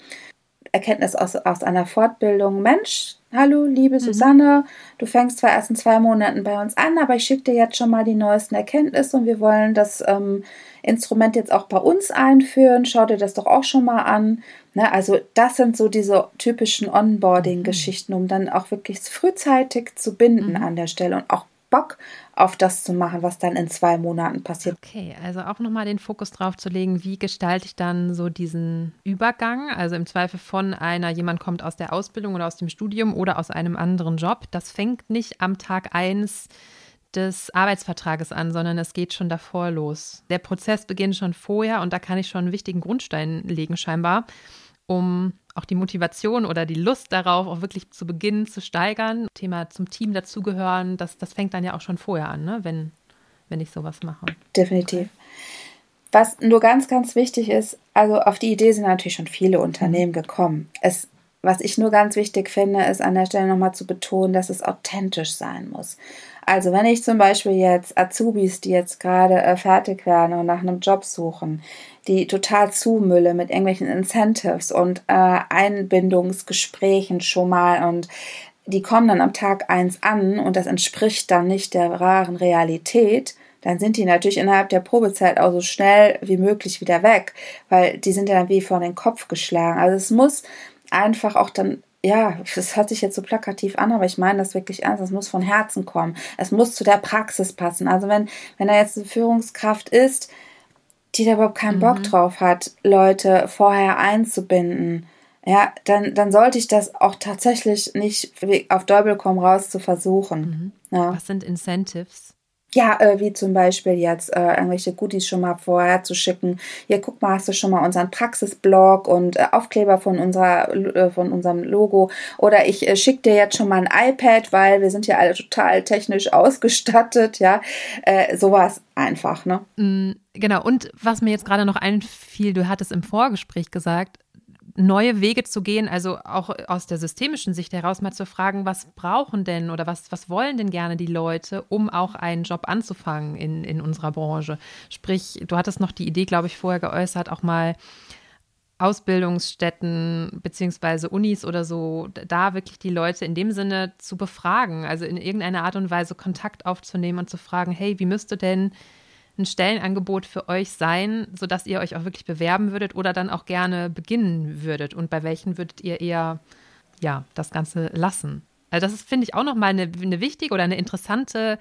Erkenntnis aus, aus einer Fortbildung, Mensch, hallo, liebe mhm. Susanne, du fängst zwar erst in zwei Monaten bei uns an, aber ich schicke dir jetzt schon mal die neuesten Erkenntnisse und wir wollen das ähm, Instrument jetzt auch bei uns einführen, schau dir das doch auch schon mal an. Ne, also das sind so diese typischen Onboarding-Geschichten, um dann auch wirklich frühzeitig zu binden mhm. an der Stelle und auch Bock auf das zu machen, was dann in zwei Monaten passiert. Okay, also auch nochmal den Fokus drauf zu legen, wie gestalte ich dann so diesen Übergang, also im Zweifel von einer, jemand kommt aus der Ausbildung oder aus dem Studium oder aus einem anderen Job. Das fängt nicht am Tag eins des Arbeitsvertrages an, sondern es geht schon davor los. Der Prozess beginnt schon vorher und da kann ich schon einen wichtigen Grundstein legen, scheinbar, um auch die Motivation oder die Lust darauf, auch wirklich zu beginnen zu steigern. Thema zum Team dazugehören, das, das fängt dann ja auch schon vorher an, ne? wenn, wenn ich sowas mache. Definitiv. Was nur ganz, ganz wichtig ist, also auf die Idee sind natürlich schon viele Unternehmen gekommen. Es, was ich nur ganz wichtig finde, ist an der Stelle nochmal zu betonen, dass es authentisch sein muss. Also wenn ich zum Beispiel jetzt Azubis, die jetzt gerade äh, fertig werden und nach einem Job suchen, die total zumülle mit irgendwelchen Incentives und äh, Einbindungsgesprächen schon mal und die kommen dann am Tag eins an und das entspricht dann nicht der wahren Realität, dann sind die natürlich innerhalb der Probezeit auch so schnell wie möglich wieder weg, weil die sind ja dann wie vor den Kopf geschlagen. Also es muss einfach auch dann ja, das hört sich jetzt so plakativ an, aber ich meine das wirklich ernst. Es muss von Herzen kommen. Es muss zu der Praxis passen. Also wenn, wenn da jetzt eine Führungskraft ist, die da überhaupt keinen mhm. Bock drauf hat, Leute vorher einzubinden, ja, dann, dann sollte ich das auch tatsächlich nicht auf Däubel komm raus zu versuchen. Mhm. Ja. Was sind Incentives? Ja, äh, wie zum Beispiel jetzt äh, irgendwelche Goodies schon mal vorher zu schicken. Hier, guck mal, hast du schon mal unseren Praxisblog und äh, Aufkleber von, unserer, äh, von unserem Logo. Oder ich äh, schicke dir jetzt schon mal ein iPad, weil wir sind ja alle total technisch ausgestattet. Ja, äh, sowas einfach, ne? Mm, genau. Und was mir jetzt gerade noch einfiel, du hattest im Vorgespräch gesagt, neue Wege zu gehen, also auch aus der systemischen Sicht heraus mal zu fragen, was brauchen denn oder was, was wollen denn gerne die Leute, um auch einen Job anzufangen in, in unserer Branche. Sprich, du hattest noch die Idee, glaube ich, vorher geäußert, auch mal Ausbildungsstätten beziehungsweise Unis oder so, da wirklich die Leute in dem Sinne zu befragen, also in irgendeiner Art und Weise Kontakt aufzunehmen und zu fragen, hey, wie müsste denn ein Stellenangebot für euch sein, sodass ihr euch auch wirklich bewerben würdet oder dann auch gerne beginnen würdet und bei welchen würdet ihr eher ja das Ganze lassen? Also das ist finde ich auch noch mal eine, eine wichtige oder eine interessante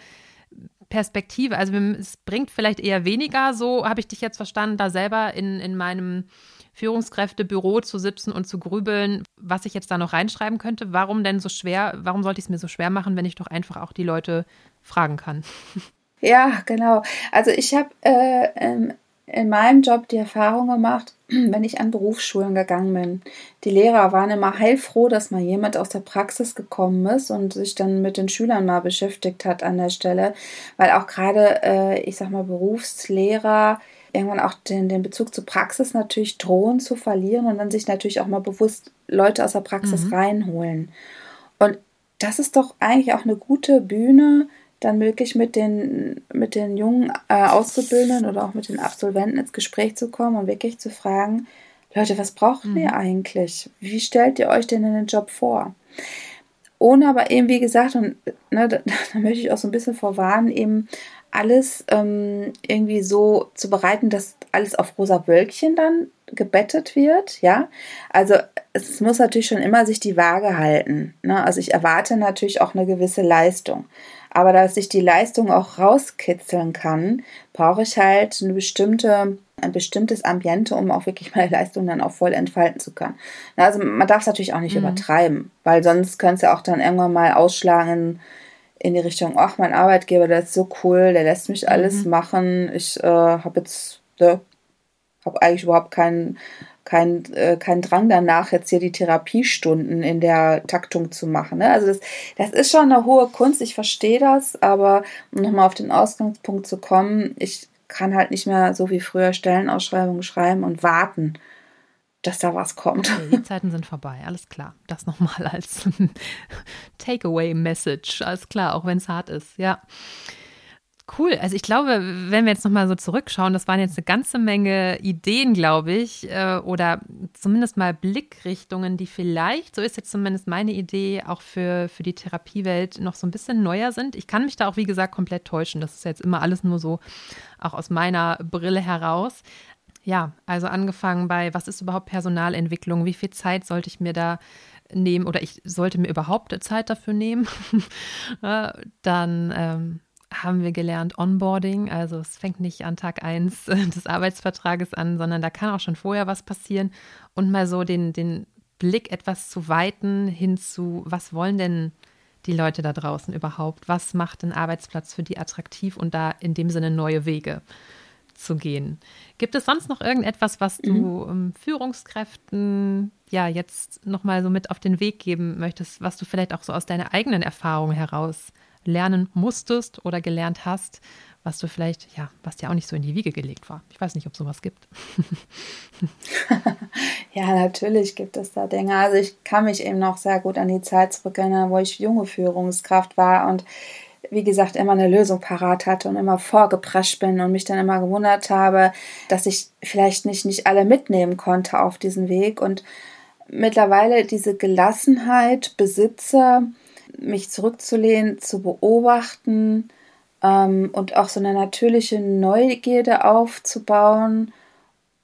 Perspektive. Also es bringt vielleicht eher weniger, so habe ich dich jetzt verstanden, da selber in, in meinem Führungskräftebüro zu sitzen und zu grübeln, was ich jetzt da noch reinschreiben könnte. Warum denn so schwer? Warum sollte ich es mir so schwer machen, wenn ich doch einfach auch die Leute fragen kann? Ja, genau. Also ich habe äh, ähm, in meinem Job die Erfahrung gemacht, wenn ich an Berufsschulen gegangen bin. Die Lehrer waren immer heilfroh, dass mal jemand aus der Praxis gekommen ist und sich dann mit den Schülern mal beschäftigt hat an der Stelle, weil auch gerade, äh, ich sag mal, Berufslehrer irgendwann auch den, den Bezug zur Praxis natürlich drohen zu verlieren und dann sich natürlich auch mal bewusst Leute aus der Praxis mhm. reinholen. Und das ist doch eigentlich auch eine gute Bühne, dann wirklich mit den, mit den jungen äh, Auszubildenden oder auch mit den Absolventen ins Gespräch zu kommen und wirklich zu fragen, Leute, was braucht mhm. ihr eigentlich? Wie stellt ihr euch denn in den Job vor? Ohne aber eben, wie gesagt, und ne, da, da möchte ich auch so ein bisschen vorwarnen, eben alles ähm, irgendwie so zu bereiten, dass alles auf rosa Wölkchen dann gebettet wird, ja. Also es muss natürlich schon immer sich die Waage halten. Ne? Also ich erwarte natürlich auch eine gewisse Leistung. Aber dass ich die Leistung auch rauskitzeln kann, brauche ich halt eine bestimmte, ein bestimmtes Ambiente, um auch wirklich meine Leistung dann auch voll entfalten zu können. Also man darf es natürlich auch nicht mhm. übertreiben, weil sonst könnte es ja auch dann irgendwann mal ausschlagen in die Richtung, ach, mein Arbeitgeber, der ist so cool, der lässt mich alles mhm. machen. Ich äh, habe jetzt, ne, habe eigentlich überhaupt keinen kein, äh, kein Drang danach, jetzt hier die Therapiestunden in der Taktung zu machen. Ne? Also das, das ist schon eine hohe Kunst, ich verstehe das, aber um nochmal auf den Ausgangspunkt zu kommen, ich kann halt nicht mehr so wie früher Stellenausschreibungen schreiben und warten, dass da was kommt. Okay, die Zeiten sind vorbei, alles klar. Das nochmal als Takeaway-Message, alles klar, auch wenn es hart ist, ja. Cool. Also ich glaube, wenn wir jetzt nochmal so zurückschauen, das waren jetzt eine ganze Menge Ideen, glaube ich, äh, oder zumindest mal Blickrichtungen, die vielleicht, so ist jetzt zumindest meine Idee, auch für, für die Therapiewelt noch so ein bisschen neuer sind. Ich kann mich da auch, wie gesagt, komplett täuschen. Das ist jetzt immer alles nur so auch aus meiner Brille heraus. Ja, also angefangen bei, was ist überhaupt Personalentwicklung? Wie viel Zeit sollte ich mir da nehmen oder ich sollte mir überhaupt Zeit dafür nehmen? Dann ähm, haben wir gelernt Onboarding. Also es fängt nicht an Tag 1 des Arbeitsvertrages an, sondern da kann auch schon vorher was passieren und mal so den, den Blick etwas zu weiten hin zu, was wollen denn die Leute da draußen überhaupt? Was macht ein Arbeitsplatz für die attraktiv und da in dem Sinne neue Wege zu gehen? Gibt es sonst noch irgendetwas, was du mhm. ähm, Führungskräften ja jetzt nochmal so mit auf den Weg geben möchtest, was du vielleicht auch so aus deiner eigenen Erfahrung heraus lernen musstest oder gelernt hast, was du vielleicht, ja, was dir auch nicht so in die Wiege gelegt war. Ich weiß nicht, ob sowas gibt. ja, natürlich gibt es da Dinge. Also ich kann mich eben noch sehr gut an die Zeit zurückerinnern, wo ich junge Führungskraft war und wie gesagt, immer eine Lösung parat hatte und immer vorgeprescht bin und mich dann immer gewundert habe, dass ich vielleicht nicht, nicht alle mitnehmen konnte auf diesen Weg und mittlerweile diese Gelassenheit besitze, mich zurückzulehnen, zu beobachten ähm, und auch so eine natürliche Neugierde aufzubauen.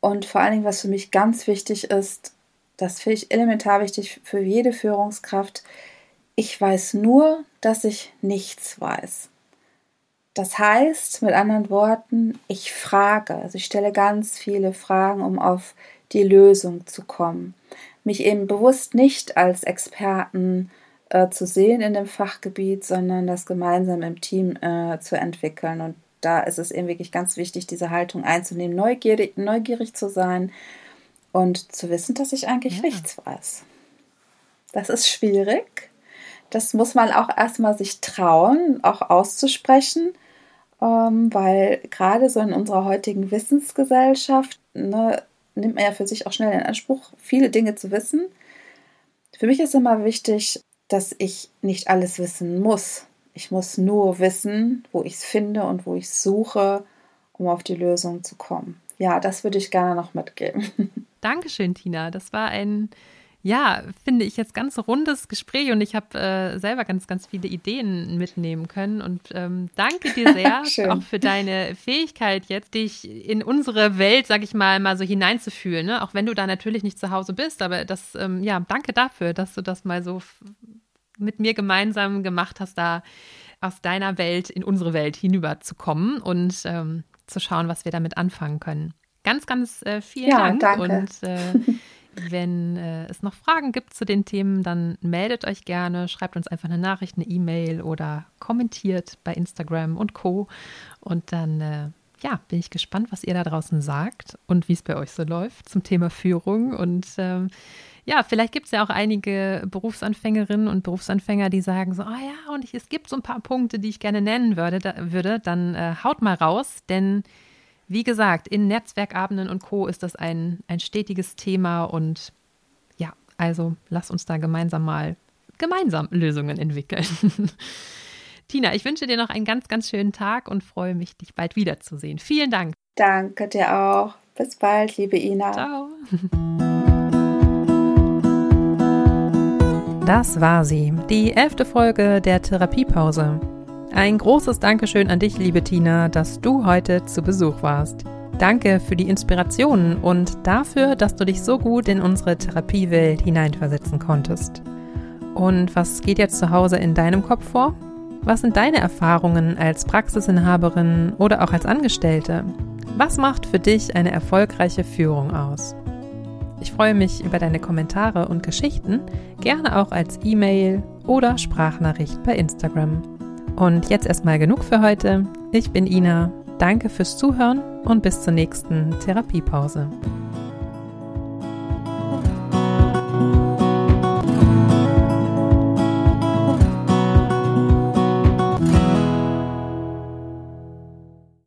Und vor allen Dingen, was für mich ganz wichtig ist, das finde ich elementar wichtig für jede Führungskraft, ich weiß nur, dass ich nichts weiß. Das heißt, mit anderen Worten, ich frage, also ich stelle ganz viele Fragen, um auf die Lösung zu kommen. Mich eben bewusst nicht als Experten äh, zu sehen in dem Fachgebiet, sondern das gemeinsam im Team äh, zu entwickeln. Und da ist es eben wirklich ganz wichtig, diese Haltung einzunehmen, neugierig, neugierig zu sein und zu wissen, dass ich eigentlich ja. nichts weiß. Das ist schwierig. Das muss man auch erstmal sich trauen, auch auszusprechen, ähm, weil gerade so in unserer heutigen Wissensgesellschaft ne, nimmt man ja für sich auch schnell in Anspruch, viele Dinge zu wissen. Für mich ist immer wichtig, dass ich nicht alles wissen muss. Ich muss nur wissen, wo ich es finde und wo ich suche, um auf die Lösung zu kommen. Ja, das würde ich gerne noch mitgeben. Dankeschön, Tina. Das war ein ja, finde ich jetzt ganz rundes Gespräch und ich habe äh, selber ganz, ganz viele Ideen mitnehmen können und ähm, danke dir sehr auch für deine Fähigkeit jetzt, dich in unsere Welt, sag ich mal, mal so hineinzufühlen, ne? auch wenn du da natürlich nicht zu Hause bist, aber das, ähm, ja, danke dafür, dass du das mal so mit mir gemeinsam gemacht hast, da aus deiner Welt in unsere Welt hinüber zu kommen und ähm, zu schauen, was wir damit anfangen können. Ganz, ganz äh, vielen ja, Dank danke. und äh, Wenn äh, es noch Fragen gibt zu den Themen, dann meldet euch gerne, schreibt uns einfach eine Nachricht, eine E-Mail oder kommentiert bei Instagram und Co. Und dann äh, ja, bin ich gespannt, was ihr da draußen sagt und wie es bei euch so läuft zum Thema Führung. Und ähm, ja, vielleicht gibt es ja auch einige Berufsanfängerinnen und Berufsanfänger, die sagen so, ah oh ja, und ich, es gibt so ein paar Punkte, die ich gerne nennen würde, da, würde dann äh, haut mal raus, denn wie gesagt, in Netzwerkabenden und Co. ist das ein, ein stetiges Thema und ja, also lass uns da gemeinsam mal gemeinsam Lösungen entwickeln. Tina, ich wünsche dir noch einen ganz, ganz schönen Tag und freue mich, dich bald wiederzusehen. Vielen Dank. Danke dir auch. Bis bald, liebe Ina. Ciao. Das war sie, die elfte Folge der Therapiepause. Ein großes Dankeschön an dich, liebe Tina, dass du heute zu Besuch warst. Danke für die Inspirationen und dafür, dass du dich so gut in unsere Therapiewelt hineinversetzen konntest. Und was geht jetzt zu Hause in deinem Kopf vor? Was sind deine Erfahrungen als Praxisinhaberin oder auch als Angestellte? Was macht für dich eine erfolgreiche Führung aus? Ich freue mich über deine Kommentare und Geschichten, gerne auch als E-Mail oder Sprachnachricht bei Instagram. Und jetzt erstmal genug für heute. Ich bin Ina. Danke fürs Zuhören und bis zur nächsten Therapiepause.